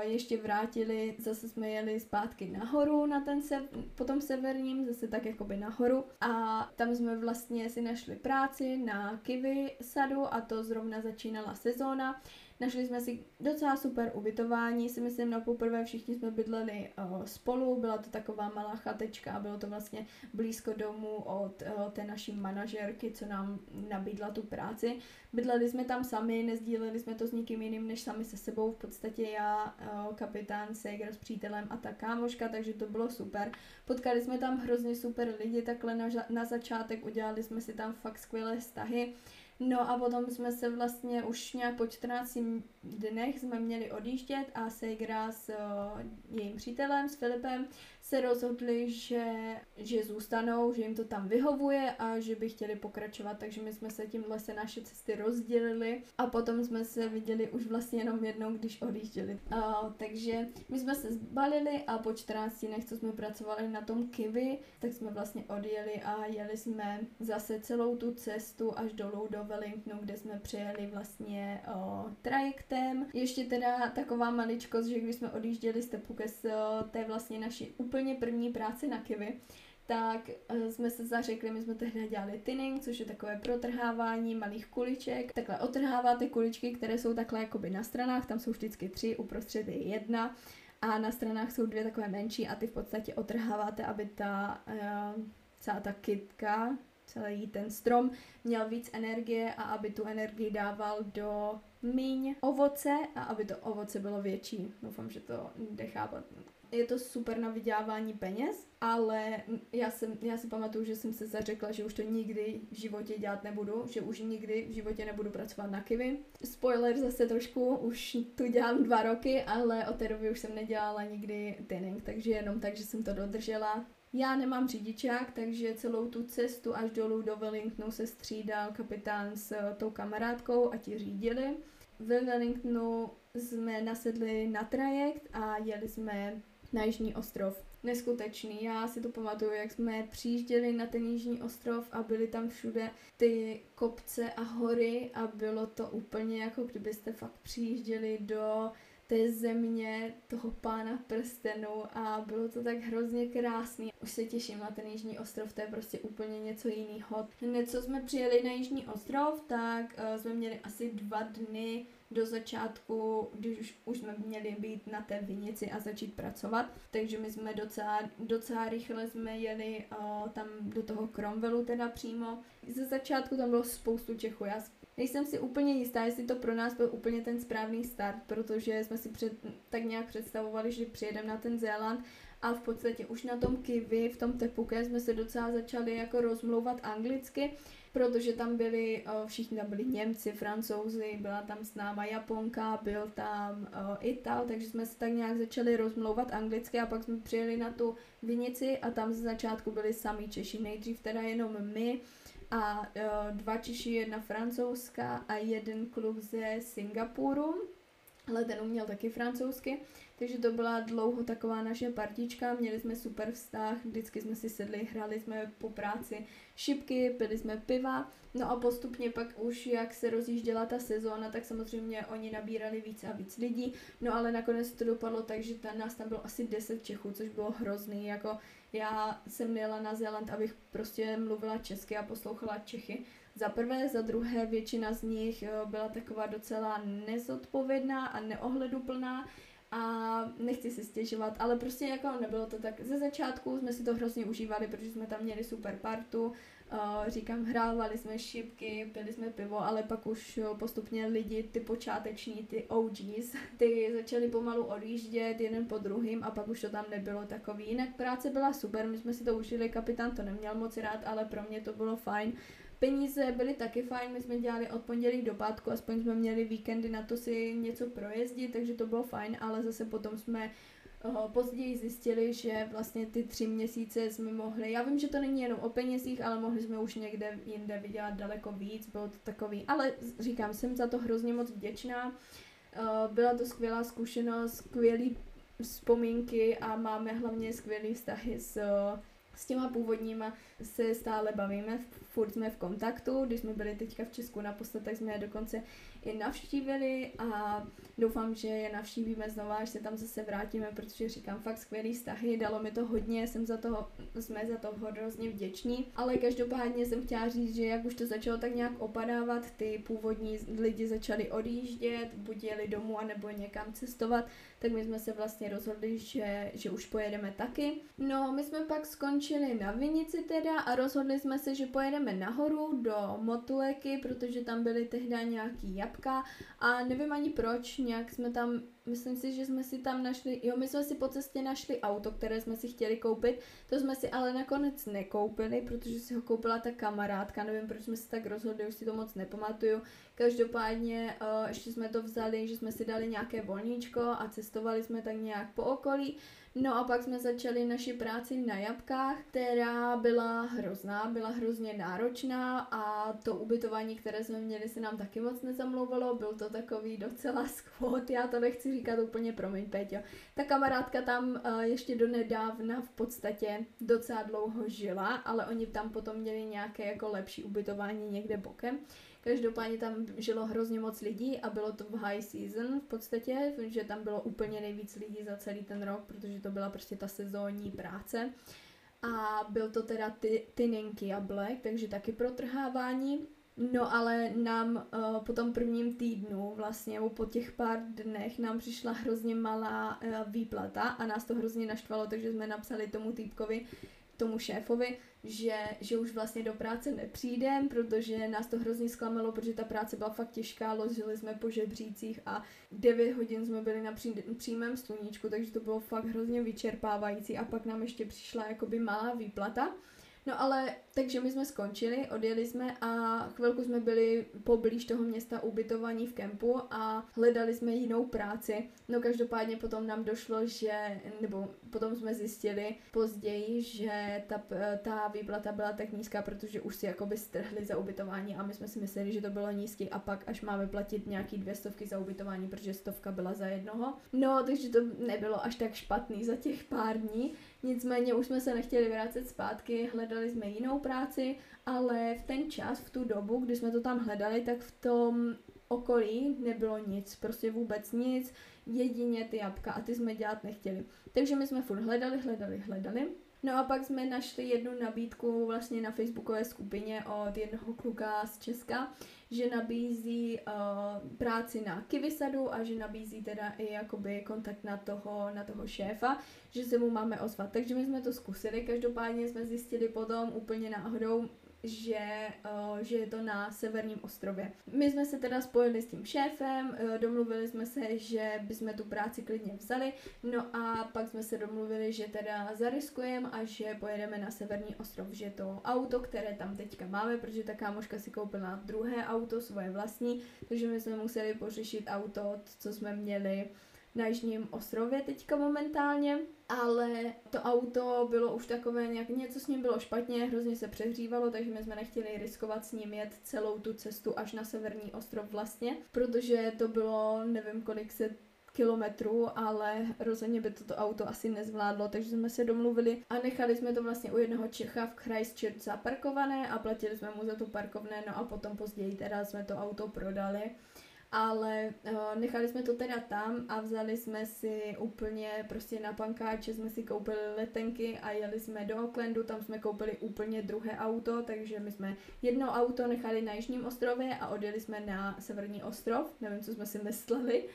ještě vrátili, zase jsme jeli zpátky nahoru na ten se, potom severním, zase tak jakoby nahoru a tam jsme vlastně si našli práci na kivy sadu a to zrovna začínala sezóna. Našli jsme si docela super ubytování, si myslím na poprvé všichni jsme bydleli uh, spolu, byla to taková malá chatečka a bylo to vlastně blízko domu od uh, té naší manažerky, co nám nabídla tu práci. Bydleli jsme tam sami, nezdíleli jsme to s nikým jiným než sami se sebou, v podstatě já, uh, kapitán, Seger s přítelem a ta kámoška, takže to bylo super. Potkali jsme tam hrozně super lidi takhle na, na začátek, udělali jsme si tam fakt skvělé vztahy. No a potom jsme se vlastně už nějak po 14 dnech jsme měli odjíždět a Segra s uh, jejím přítelem, s Filipem, se rozhodli, že, že zůstanou, že jim to tam vyhovuje a že by chtěli pokračovat, takže my jsme se tímhle se naše cesty rozdělili a potom jsme se viděli už vlastně jenom jednou, když odjížděli. Uh, takže my jsme se zbalili a po 14 dnech, co jsme pracovali na tom Kiwi, tak jsme vlastně odjeli a jeli jsme zase celou tu cestu až dolů do Wellingtonu, kde jsme přijeli vlastně uh, trajektem. Ještě teda taková maličkost, že když jsme odjížděli z Tepuke z té vlastně naší úplně první práce na Kiwi, tak uh, jsme se zařekli, my jsme tehdy dělali tinning, což je takové protrhávání malých kuliček. Takhle otrháváte kuličky, které jsou takhle jakoby na stranách, tam jsou vždycky tři, uprostřed je jedna a na stranách jsou dvě takové menší a ty v podstatě otrháváte, aby ta uh, celá ta kytka, celý ten strom měl víc energie a aby tu energii dával do míň ovoce a aby to ovoce bylo větší. Doufám, že to jde chápat. Je to super na vydělávání peněz, ale já, jsem, já si pamatuju, že jsem se zařekla, že už to nikdy v životě dělat nebudu, že už nikdy v životě nebudu pracovat na Kiwi. Spoiler zase trošku, už tu dělám dva roky, ale od té doby už jsem nedělala nikdy tinning, takže jenom tak, že jsem to dodržela. Já nemám řidičák, takže celou tu cestu až dolů do Wellingtonu se střídal kapitán s tou kamarádkou a ti řídili. Ve Wellingtonu jsme nasedli na trajekt a jeli jsme na Jižní ostrov. Neskutečný. Já si to pamatuju, jak jsme přijížděli na ten Jižní ostrov a byly tam všude ty kopce a hory a bylo to úplně jako kdybyste fakt přijížděli do té země toho pána prstenu a bylo to tak hrozně krásný. Už se těším na ten Jižní ostrov, to je prostě úplně něco jiného. Hned co jsme přijeli na Jižní ostrov, tak uh, jsme měli asi dva dny do začátku, když už, už jsme měli být na té vinici a začít pracovat, takže my jsme docela, docela rychle jsme jeli uh, tam do toho Cromwellu teda přímo. Ze začátku tam bylo spoustu Čechů, já Nejsem si úplně jistá, jestli to pro nás byl úplně ten správný start, protože jsme si před, tak nějak představovali, že přijedeme na ten Zéland a v podstatě už na tom Kiwi, v tom Tepuke jsme se docela začali jako rozmlouvat anglicky, protože tam byli, všichni tam byli Němci, Francouzi, byla tam s náma Japonka, byl tam Ital, takže jsme se tak nějak začali rozmlouvat anglicky a pak jsme přijeli na tu vinici a tam ze začátku byli sami Češi, nejdřív teda jenom my, a uh, dva Češi, jedna francouzská a jeden kluk ze Singapuru, ale ten uměl taky francouzsky, takže to byla dlouho taková naše partička, měli jsme super vztah, vždycky jsme si sedli, hrali jsme po práci šipky, pili jsme piva, no a postupně pak už jak se rozjížděla ta sezóna, tak samozřejmě oni nabírali víc a víc lidí, no ale nakonec to dopadlo tak, že ta, nás tam bylo asi 10 Čechů, což bylo hrozný, jako já jsem jela na Zéland, abych prostě mluvila česky a poslouchala Čechy. Za prvé, za druhé, většina z nich eh, byla taková docela nezodpovědná a neohleduplná a nechci si stěžovat, ale prostě jako nebylo to tak. Ze začátku jsme si to hrozně užívali, protože jsme tam měli super partu, Uh, říkám, hrávali jsme šipky, pili jsme pivo, ale pak už postupně lidi, ty počáteční, ty OGs, [laughs] ty začali pomalu odjíždět jeden po druhým a pak už to tam nebylo takový. Jinak práce byla super, my jsme si to užili, kapitán to neměl moc rád, ale pro mě to bylo fajn. Peníze byly taky fajn, my jsme dělali od pondělí do pátku, aspoň jsme měli víkendy na to si něco projezdit, takže to bylo fajn, ale zase potom jsme později zjistili, že vlastně ty tři měsíce jsme mohli, já vím, že to není jenom o penězích, ale mohli jsme už někde jinde vydělat daleko víc, bylo to takový, ale říkám, jsem za to hrozně moc vděčná, byla to skvělá zkušenost, skvělý vzpomínky a máme hlavně skvělý vztahy s s těma původníma se stále bavíme, furt jsme v kontaktu, když jsme byli teďka v Česku naposled, tak jsme dokonce i navštívili a doufám, že je navštívíme znova, až se tam zase vrátíme, protože říkám fakt skvělý vztahy, dalo mi to hodně, jsem za to, jsme za to hrozně vděční, ale každopádně jsem chtěla říct, že jak už to začalo tak nějak opadávat, ty původní lidi začali odjíždět, buď jeli domů, anebo někam cestovat, tak my jsme se vlastně rozhodli, že, že už pojedeme taky. No, my jsme pak skončili na Vinici teda a rozhodli jsme se, že pojedeme nahoru do Motuleky, protože tam byly tehdy nějaký jabka a nevím ani proč, nějak jsme tam myslím si, že jsme si tam našli, jo, my jsme si po cestě našli auto, které jsme si chtěli koupit, to jsme si ale nakonec nekoupili, protože si ho koupila ta kamarádka, nevím, proč jsme si tak rozhodli, už si to moc nepamatuju. Každopádně uh, ještě jsme to vzali, že jsme si dali nějaké volníčko a cestovali jsme tak nějak po okolí. No a pak jsme začali naši práci na jabkách, která byla hrozná, byla hrozně náročná a to ubytování, které jsme měli, se nám taky moc nezamlouvalo, byl to takový docela [laughs] skvot, já to nechci říkat úplně, promiň Peťo. Ta kamarádka tam uh, ještě do nedávna v podstatě docela dlouho žila, ale oni tam potom měli nějaké jako lepší ubytování někde bokem. Každopádně tam žilo hrozně moc lidí a bylo to v high season v podstatě, že tam bylo úplně nejvíc lidí za celý ten rok, protože to byla prostě ta sezónní práce. A byl to teda ty, Tinenky a Black, takže taky protrhávání. No ale nám uh, po tom prvním týdnu, vlastně po těch pár dnech, nám přišla hrozně malá uh, výplata a nás to hrozně naštvalo, takže jsme napsali tomu týpkovi, tomu šéfovi, že, že už vlastně do práce nepřijdem, protože nás to hrozně zklamalo, protože ta práce byla fakt těžká, ložili jsme po žebřících a 9 hodin jsme byli na pří, přímém sluníčku, takže to bylo fakt hrozně vyčerpávající a pak nám ještě přišla jakoby malá výplata. No ale, takže my jsme skončili, odjeli jsme a chvilku jsme byli poblíž toho města ubytovaní v kempu a hledali jsme jinou práci. No každopádně potom nám došlo, že, nebo potom jsme zjistili později, že ta, ta výplata byla tak nízká, protože už si jakoby strhli za ubytování a my jsme si mysleli, že to bylo nízký a pak až máme platit nějaký dvě stovky za ubytování, protože stovka byla za jednoho. No, takže to nebylo až tak špatný za těch pár dní. Nicméně už jsme se nechtěli vrátit zpátky, hledali jsme jinou práci, ale v ten čas, v tu dobu, kdy jsme to tam hledali, tak v tom okolí nebylo nic, prostě vůbec nic, jedině ty jabka a ty jsme dělat nechtěli. Takže my jsme furt hledali, hledali, hledali. No a pak jsme našli jednu nabídku vlastně na facebookové skupině od jednoho kluka z Česka, že nabízí uh, práci na Kivisadu a že nabízí teda i jakoby kontakt na toho, na toho šéfa, že se mu máme ozvat. Takže my jsme to zkusili, každopádně jsme zjistili potom úplně náhodou, že, uh, že je to na severním ostrově. My jsme se teda spojili s tím šéfem, uh, domluvili jsme se, že bychom tu práci klidně vzali, no a pak jsme se domluvili, že teda zariskujeme a že pojedeme na severní ostrov, že to auto, které tam teďka máme, protože ta kámoška si koupila druhé auto, svoje vlastní, takže my jsme museli pořešit auto, co jsme měli na Jižním ostrově teďka momentálně, ale to auto bylo už takové nějak, něco s ním bylo špatně, hrozně se přehřívalo, takže my jsme nechtěli riskovat s ním jet celou tu cestu až na severní ostrov vlastně, protože to bylo nevím kolik se kilometrů, ale rozhodně by toto auto asi nezvládlo, takže jsme se domluvili a nechali jsme to vlastně u jednoho Čecha v Christchurch zaparkované a platili jsme mu za to parkovné, no a potom později teda jsme to auto prodali ale uh, nechali jsme to teda tam a vzali jsme si úplně prostě na pankáče, jsme si koupili letenky a jeli jsme do Aucklandu, tam jsme koupili úplně druhé auto, takže my jsme jedno auto nechali na Jižním ostrově a odjeli jsme na Severní ostrov, nevím, co jsme si mysleli.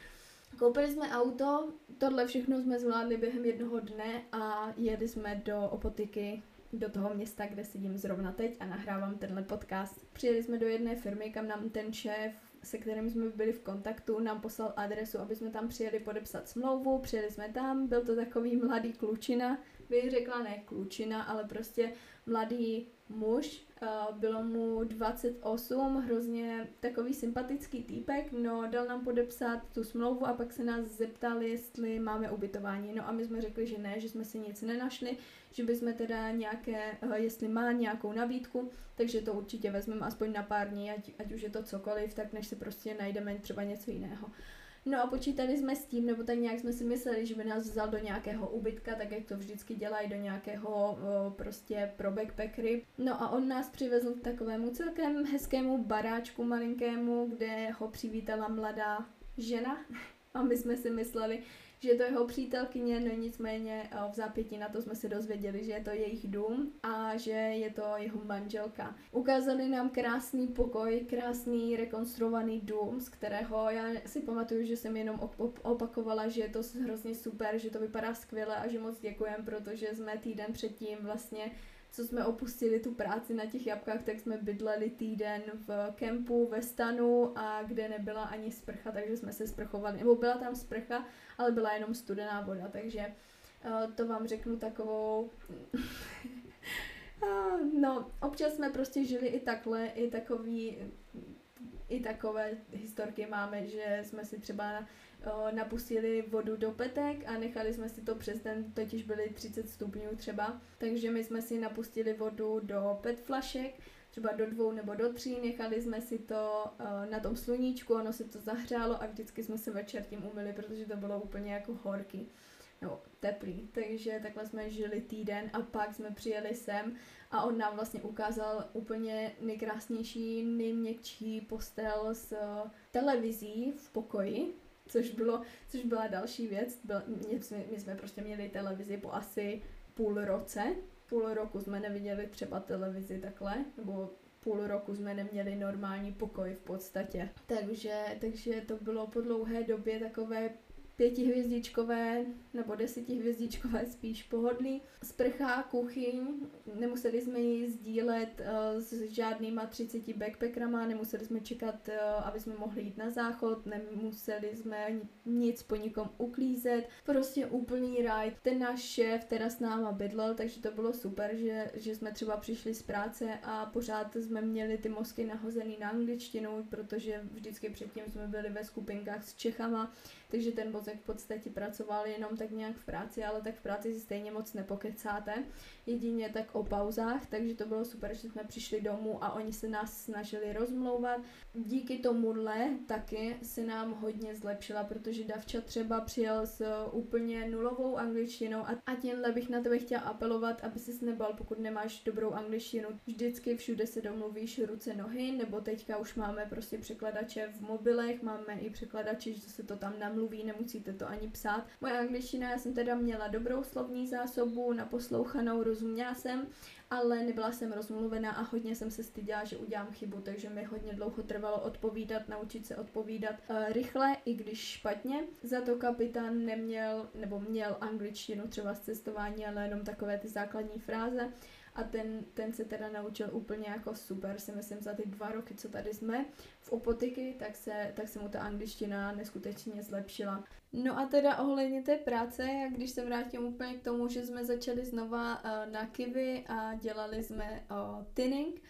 Koupili jsme auto, tohle všechno jsme zvládli během jednoho dne a jeli jsme do Opotiky, do toho města, kde sedím zrovna teď a nahrávám tenhle podcast. Přijeli jsme do jedné firmy, kam nám ten šéf se kterým jsme byli v kontaktu, nám poslal adresu, aby jsme tam přijeli podepsat smlouvu, přijeli jsme tam, byl to takový mladý klučina, bych řekla ne klučina, ale prostě mladý muž, bylo mu 28, hrozně takový sympatický týpek, no dal nám podepsat tu smlouvu a pak se nás zeptal, jestli máme ubytování, no a my jsme řekli, že ne, že jsme si nic nenašli, že bychom teda nějaké, eh, jestli má nějakou nabídku, takže to určitě vezmeme aspoň na pár dní, ať, ať už je to cokoliv, tak než se prostě najdeme třeba něco jiného. No a počítali jsme s tím, nebo tak nějak jsme si mysleli, že by nás vzal do nějakého ubytka, tak jak to vždycky dělají, do nějakého o, prostě pro backpackery. No a on nás přivezl k takovému celkem hezkému baráčku malinkému, kde ho přivítala mladá žena. A my jsme si mysleli, že je to jeho přítelkyně, no nicméně eh, v zápětí na to jsme se dozvěděli, že je to jejich dům a že je to jeho manželka. Ukázali nám krásný pokoj, krásný rekonstruovaný dům, z kterého já si pamatuju, že jsem jenom opakovala, že je to hrozně super, že to vypadá skvěle a že moc děkujem, protože jsme týden předtím vlastně co jsme opustili tu práci na těch jabkách, tak jsme bydleli týden v kempu ve stanu a kde nebyla ani sprcha, takže jsme se sprchovali, nebo byla tam sprcha, ale byla jenom studená voda, takže uh, to vám řeknu takovou [laughs] No, občas jsme prostě žili i takhle, i takový, i takové historky máme, že jsme si třeba napustili vodu do petek a nechali jsme si to přes den, totiž byly 30 stupňů třeba, takže my jsme si napustili vodu do pet flašek, třeba do dvou nebo do tří, nechali jsme si to uh, na tom sluníčku, ono se to zahřálo a vždycky jsme se večer tím umyli, protože to bylo úplně jako horký. No, teplý. Takže takhle jsme žili týden a pak jsme přijeli sem a on nám vlastně ukázal úplně nejkrásnější, nejměkčí postel s televizí v pokoji, což, bylo, což byla další věc. Byl, my, jsme, my jsme prostě měli televizi po asi půl roce. Půl roku jsme neviděli třeba televizi takhle, nebo půl roku jsme neměli normální pokoj v podstatě. Takže, takže to bylo po dlouhé době takové pětihvězdičkové nebo desítihvězdičkové spíš pohodlí. Sprcha, kuchyň, nemuseli jsme ji sdílet uh, s žádnýma 30 backpackrama, nemuseli jsme čekat, uh, aby jsme mohli jít na záchod, nemuseli jsme nic po nikom uklízet, prostě úplný ride. Ten náš šéf teda s náma bydlel, takže to bylo super, že, že jsme třeba přišli z práce a pořád jsme měli ty mozky nahozený na angličtinu, protože vždycky předtím jsme byli ve skupinkách s Čechama, takže ten mozek v podstatě pracoval jenom tak nějak v práci, ale tak v práci si stejně moc nepokecáte, jedině tak o pauzách, takže to bylo super, že jsme přišli domů a oni se nás snažili rozmlouvat. Díky tomuhle taky se nám hodně zlepšila, protože Davča třeba přijel s úplně nulovou angličtinou a, a tímhle bych na tebe chtěla apelovat, aby ses nebal, pokud nemáš dobrou angličtinu. Vždycky všude se domluvíš ruce, nohy, nebo teďka už máme prostě překladače v mobilech, máme i překladače, že se to tam namluví, nemusíte to ani psát. Moje angličtina, já jsem teda měla dobrou slovní zásobu, naposlouchanou, rozuměla jsem, ale nebyla jsem rozmluvená a hodně jsem se styděla, že udělám chybu, takže mi hodně dlouho trvalo odpovídat, naučit se odpovídat uh, rychle, i když špatně. Za to kapitán neměl, nebo měl angličtinu třeba z cestování, ale jenom takové ty základní fráze a ten, ten se teda naučil úplně jako super, si myslím, za ty dva roky, co tady jsme v Opotiky, tak se, tak se mu ta angličtina neskutečně zlepšila. No a teda ohledně té práce, jak když se vrátím úplně k tomu, že jsme začali znova uh, na Kivy a dělali jsme uh, tinning,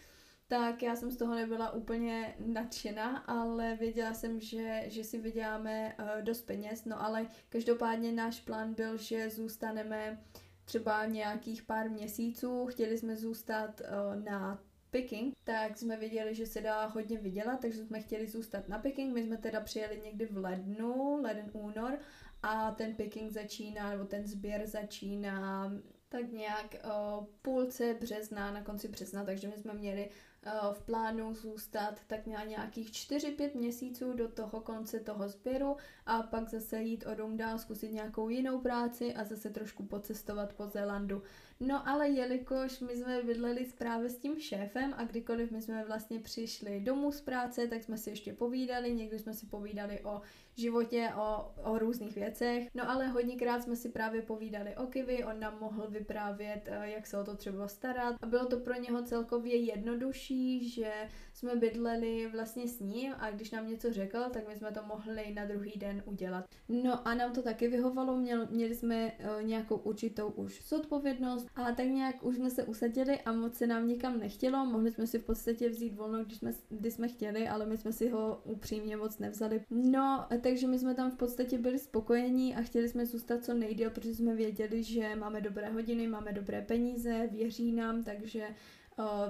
tak já jsem z toho nebyla úplně nadšená, ale věděla jsem, že, že si vyděláme uh, dost peněz, no ale každopádně náš plán byl, že zůstaneme třeba nějakých pár měsíců, chtěli jsme zůstat uh, na Peking, tak jsme věděli, že se dá hodně vydělat, takže jsme chtěli zůstat na Peking. My jsme teda přijeli někdy v lednu, leden, únor a ten Peking začíná, nebo ten sběr začíná tak nějak uh, půlce března, na konci března, takže my jsme měli uh, v plánu zůstat tak na nějakých 4-5 měsíců do toho konce toho sběru a pak zase jít o dům dál, zkusit nějakou jinou práci a zase trošku pocestovat po Zélandu. No ale jelikož my jsme bydleli právě s tím šéfem a kdykoliv my jsme vlastně přišli domů z práce, tak jsme si ještě povídali, někdy jsme si povídali o životě, o, o různých věcech. No ale hodněkrát jsme si právě povídali o Kivi, on nám mohl vyprávět, eh, jak se o to třeba starat. A bylo to pro něho celkově jednodušší, že jsme bydleli vlastně s ním a když nám něco řekl, tak my jsme to mohli na druhý den udělat. No a nám to taky vyhovalo, měl, měli jsme uh, nějakou určitou už zodpovědnost a tak nějak už jsme se usadili a moc se nám nikam nechtělo, mohli jsme si v podstatě vzít volno, když jsme, když jsme chtěli, ale my jsme si ho upřímně moc nevzali. No, takže my jsme tam v podstatě byli spokojení a chtěli jsme zůstat co nejdéle, protože jsme věděli, že máme dobré hodiny, máme dobré peníze, věří nám, takže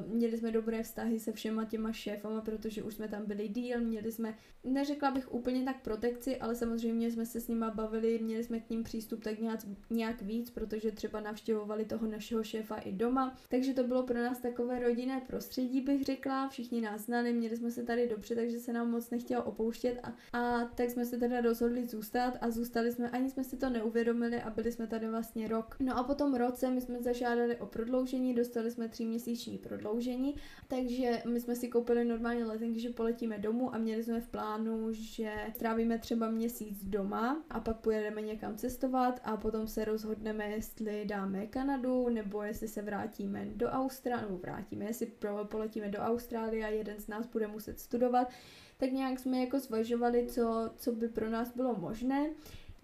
Měli jsme dobré vztahy se všema těma šéfama, protože už jsme tam byli díl, měli jsme, neřekla bych úplně tak protekci, ale samozřejmě jsme se s nima bavili, měli jsme k ním přístup tak nějak, nějak víc, protože třeba navštěvovali toho našeho šéfa i doma, takže to bylo pro nás takové rodinné prostředí, bych řekla, všichni nás znali, měli jsme se tady dobře, takže se nám moc nechtělo opouštět. A, a tak jsme se teda rozhodli zůstat a zůstali jsme, ani jsme si to neuvědomili a byli jsme tady vlastně rok. No a potom roce my jsme zažádali o prodloužení, dostali jsme tří prodloužení, takže my jsme si koupili normálně letenky, že poletíme domů a měli jsme v plánu, že strávíme třeba měsíc doma a pak pojedeme někam cestovat a potom se rozhodneme, jestli dáme Kanadu nebo jestli se vrátíme do Austrálie, nebo vrátíme, jestli poletíme do Austrálie a jeden z nás bude muset studovat, tak nějak jsme jako zvažovali, co, co by pro nás bylo možné.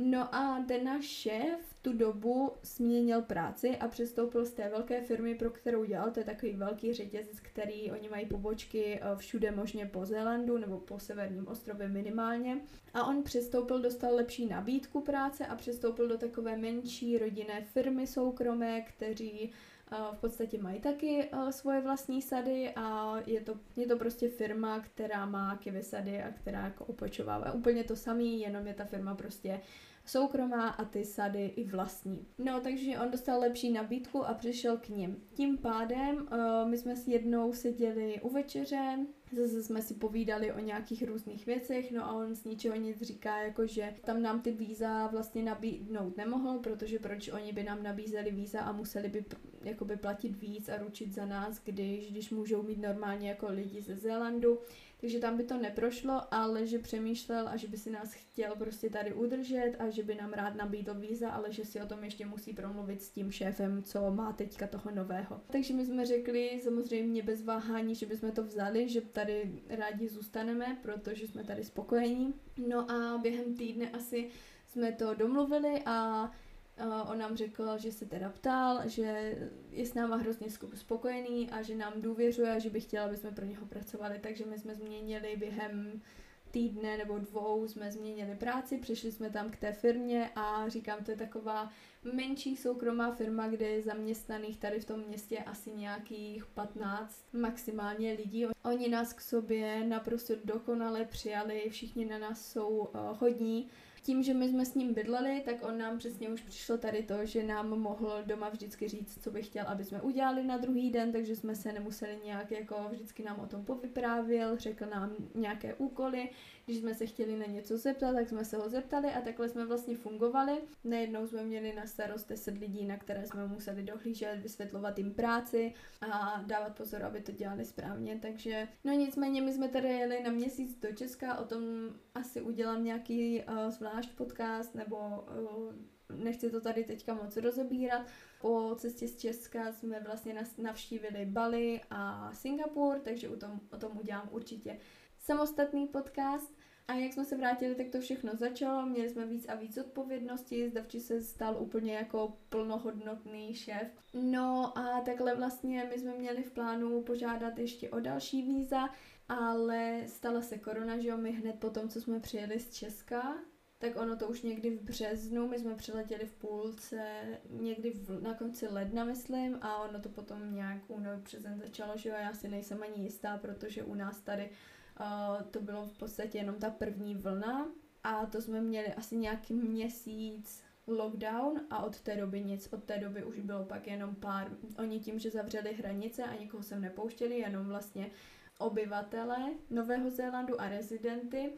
No a ten náš šéf v tu dobu změnil práci a přestoupil z té velké firmy, pro kterou dělal, to je takový velký řetězec, který oni mají pobočky eh, všude možně po Zélandu nebo po severním ostrově minimálně. A on přestoupil, dostal lepší nabídku práce a přestoupil do takové menší rodinné firmy soukromé, kteří eh, v podstatě mají taky eh, svoje vlastní sady a je to, je to prostě firma, která má kivy sady a která jako upočovává úplně to samý, jenom je ta firma prostě soukromá a ty sady i vlastní. No, takže on dostal lepší nabídku a přišel k ním. Tím pádem uh, my jsme s jednou seděli u večeře, zase jsme si povídali o nějakých různých věcech, no a on z ničeho nic říká, jako že tam nám ty víza vlastně nabídnout nemohl, protože proč oni by nám nabízeli víza a museli by jakoby platit víc a ručit za nás, když, když můžou mít normálně jako lidi ze Zélandu takže tam by to neprošlo, ale že přemýšlel a že by si nás chtěl prostě tady udržet a že by nám rád nabídl víza, ale že si o tom ještě musí promluvit s tím šéfem, co má teďka toho nového. Takže my jsme řekli samozřejmě bez váhání, že bychom to vzali, že tady rádi zůstaneme, protože jsme tady spokojení. No a během týdne asi jsme to domluvili a on nám řekl, že se teda ptal, že je s náma hrozně spokojený a že nám důvěřuje, že by chtěla, aby jsme pro něho pracovali, takže my jsme změnili během týdne nebo dvou jsme změnili práci, přišli jsme tam k té firmě a říkám, to je taková menší soukromá firma, kde je zaměstnaných tady v tom městě asi nějakých 15 maximálně lidí. Oni nás k sobě naprosto dokonale přijali, všichni na nás jsou uh, hodní tím, že my jsme s ním bydleli, tak on nám přesně už přišlo tady to, že nám mohl doma vždycky říct, co by chtěl, aby jsme udělali na druhý den, takže jsme se nemuseli nějak jako vždycky nám o tom povyprávěl, řekl nám nějaké úkoly, když jsme se chtěli na něco zeptat, tak jsme se ho zeptali a takhle jsme vlastně fungovali. Nejednou jsme měli na starost 10 lidí, na které jsme museli dohlížet, vysvětlovat jim práci a dávat pozor, aby to dělali správně. Takže no nicméně my jsme tady jeli na měsíc do Česka, o tom asi udělám nějaký uh, zvlášť podcast nebo uh, nechci to tady teďka moc rozebírat. Po cestě z Česka jsme vlastně navštívili Bali a Singapur, takže o tom, o tom udělám určitě samostatný podcast. A jak jsme se vrátili, tak to všechno začalo, měli jsme víc a víc odpovědnosti, Zdavči se stal úplně jako plnohodnotný šéf. No a takhle vlastně my jsme měli v plánu požádat ještě o další víza, ale stala se korona, že jo, my hned po tom, co jsme přijeli z Česka, tak ono to už někdy v březnu, my jsme přiletěli v půlce, někdy v, na konci ledna, myslím, a ono to potom nějak únor březen začalo, že jo, já si nejsem ani jistá, protože u nás tady to bylo v podstatě jenom ta první vlna a to jsme měli asi nějaký měsíc lockdown a od té doby nic. Od té doby už bylo pak jenom pár. Oni tím, že zavřeli hranice a nikoho sem nepouštěli, jenom vlastně obyvatele Nového Zélandu a rezidenty,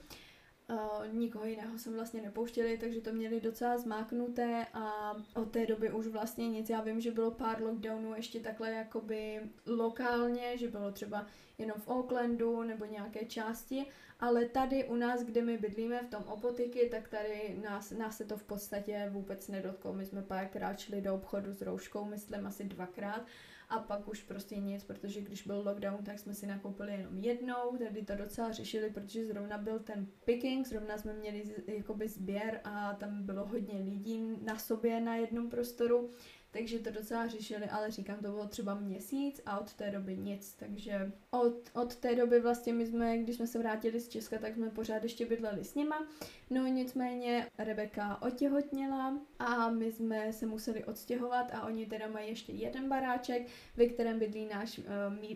Uh, nikoho jiného jsem vlastně nepouštěli, takže to měli docela zmáknuté a od té doby už vlastně nic. Já vím, že bylo pár lockdownů ještě takhle jakoby lokálně, že bylo třeba jenom v Aucklandu nebo nějaké části, ale tady u nás, kde my bydlíme v tom Opotiky, tak tady nás, nás se to v podstatě vůbec nedotklo. My jsme párkrát šli do obchodu s rouškou, myslím asi dvakrát a pak už prostě nic, protože když byl lockdown, tak jsme si nakoupili jenom jednou, tady to docela řešili, protože zrovna byl ten picking, zrovna jsme měli jakoby sběr a tam bylo hodně lidí na sobě na jednom prostoru, takže to docela řešili, ale říkám, to bylo třeba měsíc a od té doby nic, takže od, od té doby vlastně my jsme, když jsme se vrátili z Česka, tak jsme pořád ještě bydleli s nima, no nicméně Rebeka otěhotněla a my jsme se museli odstěhovat a oni teda mají ještě jeden baráček, ve kterém bydlí náš uh,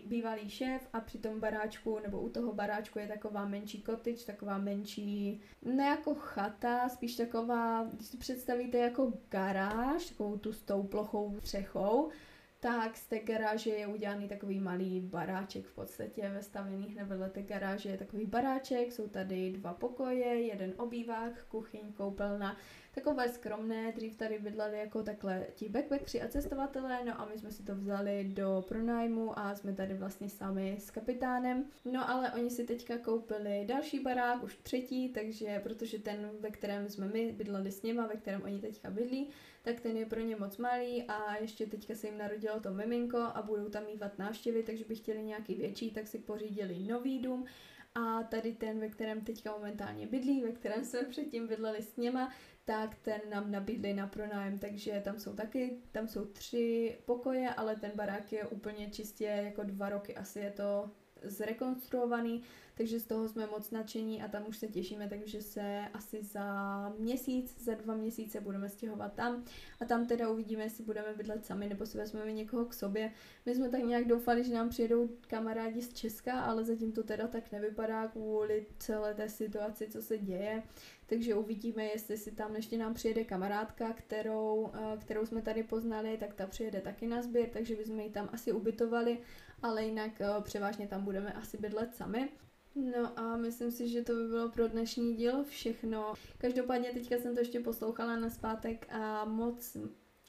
bývalý šéf a při tom baráčku, nebo u toho baráčku je taková menší kotič, taková menší, ne jako chata, spíš taková, když si představíte jako garáž, takovou tu stouplo plochou střechou, tak z té garáže je udělaný takový malý baráček v podstatě ve stavěných nebo té garáže je takový baráček, jsou tady dva pokoje, jeden obývák, kuchyň, koupelna, takové skromné, dřív tady bydleli jako takhle ti backpackři a cestovatelé, no a my jsme si to vzali do pronájmu a jsme tady vlastně sami s kapitánem. No ale oni si teďka koupili další barák, už třetí, takže protože ten, ve kterém jsme my bydleli s nima, ve kterém oni teďka bydlí, tak ten je pro ně moc malý a ještě teďka se jim narodilo to miminko a budou tam mývat návštěvy, takže by chtěli nějaký větší, tak si pořídili nový dům. A tady ten, ve kterém teďka momentálně bydlí, ve kterém jsme [laughs] předtím bydleli s něma, tak ten nám nabídli na pronájem, takže tam jsou taky, tam jsou tři pokoje, ale ten barák je úplně čistě jako dva roky, asi je to zrekonstruovaný, takže z toho jsme moc nadšení a tam už se těšíme, takže se asi za měsíc, za dva měsíce budeme stěhovat tam a tam teda uvidíme, jestli budeme bydlet sami nebo si vezmeme někoho k sobě. My jsme tak nějak doufali, že nám přijedou kamarádi z Česka, ale zatím to teda tak nevypadá kvůli celé té situaci, co se děje. Takže uvidíme, jestli si tam ještě nám přijede kamarádka, kterou, eh, kterou jsme tady poznali, tak ta přijede taky na sběr, takže bychom ji tam asi ubytovali, ale jinak eh, převážně tam budeme asi bydlet sami. No a myslím si, že to by bylo pro dnešní díl všechno. Každopádně teďka jsem to ještě poslouchala na zpátek a moc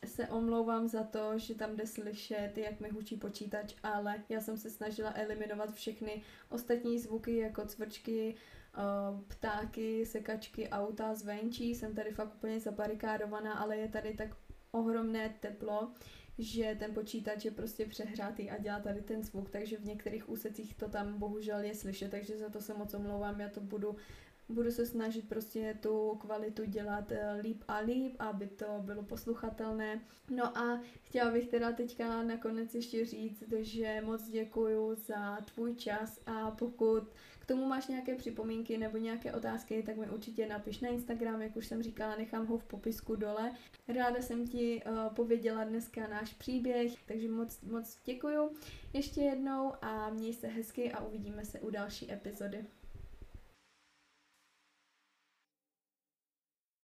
se omlouvám za to, že tam jde slyšet, jak mi hučí počítač, ale já jsem se snažila eliminovat všechny ostatní zvuky, jako cvrčky, eh, ptáky, sekačky, auta zvenčí. Jsem tady fakt úplně zabarikádovaná, ale je tady tak ohromné teplo, že ten počítač je prostě přehrátý a dělá tady ten zvuk, takže v některých úsecích to tam bohužel je slyšet, takže za to se moc omlouvám, já to budu budu se snažit prostě tu kvalitu dělat eh, líp a líp, aby to bylo posluchatelné. No a chtěla bych teda teďka nakonec ještě říct, že moc děkuju za tvůj čas a pokud tomu máš nějaké připomínky nebo nějaké otázky, tak mi určitě napiš na Instagram, jak už jsem říkala, nechám ho v popisku dole. Ráda jsem ti uh, pověděla dneska náš příběh, takže moc, moc děkuju ještě jednou a měj se hezky a uvidíme se u další epizody.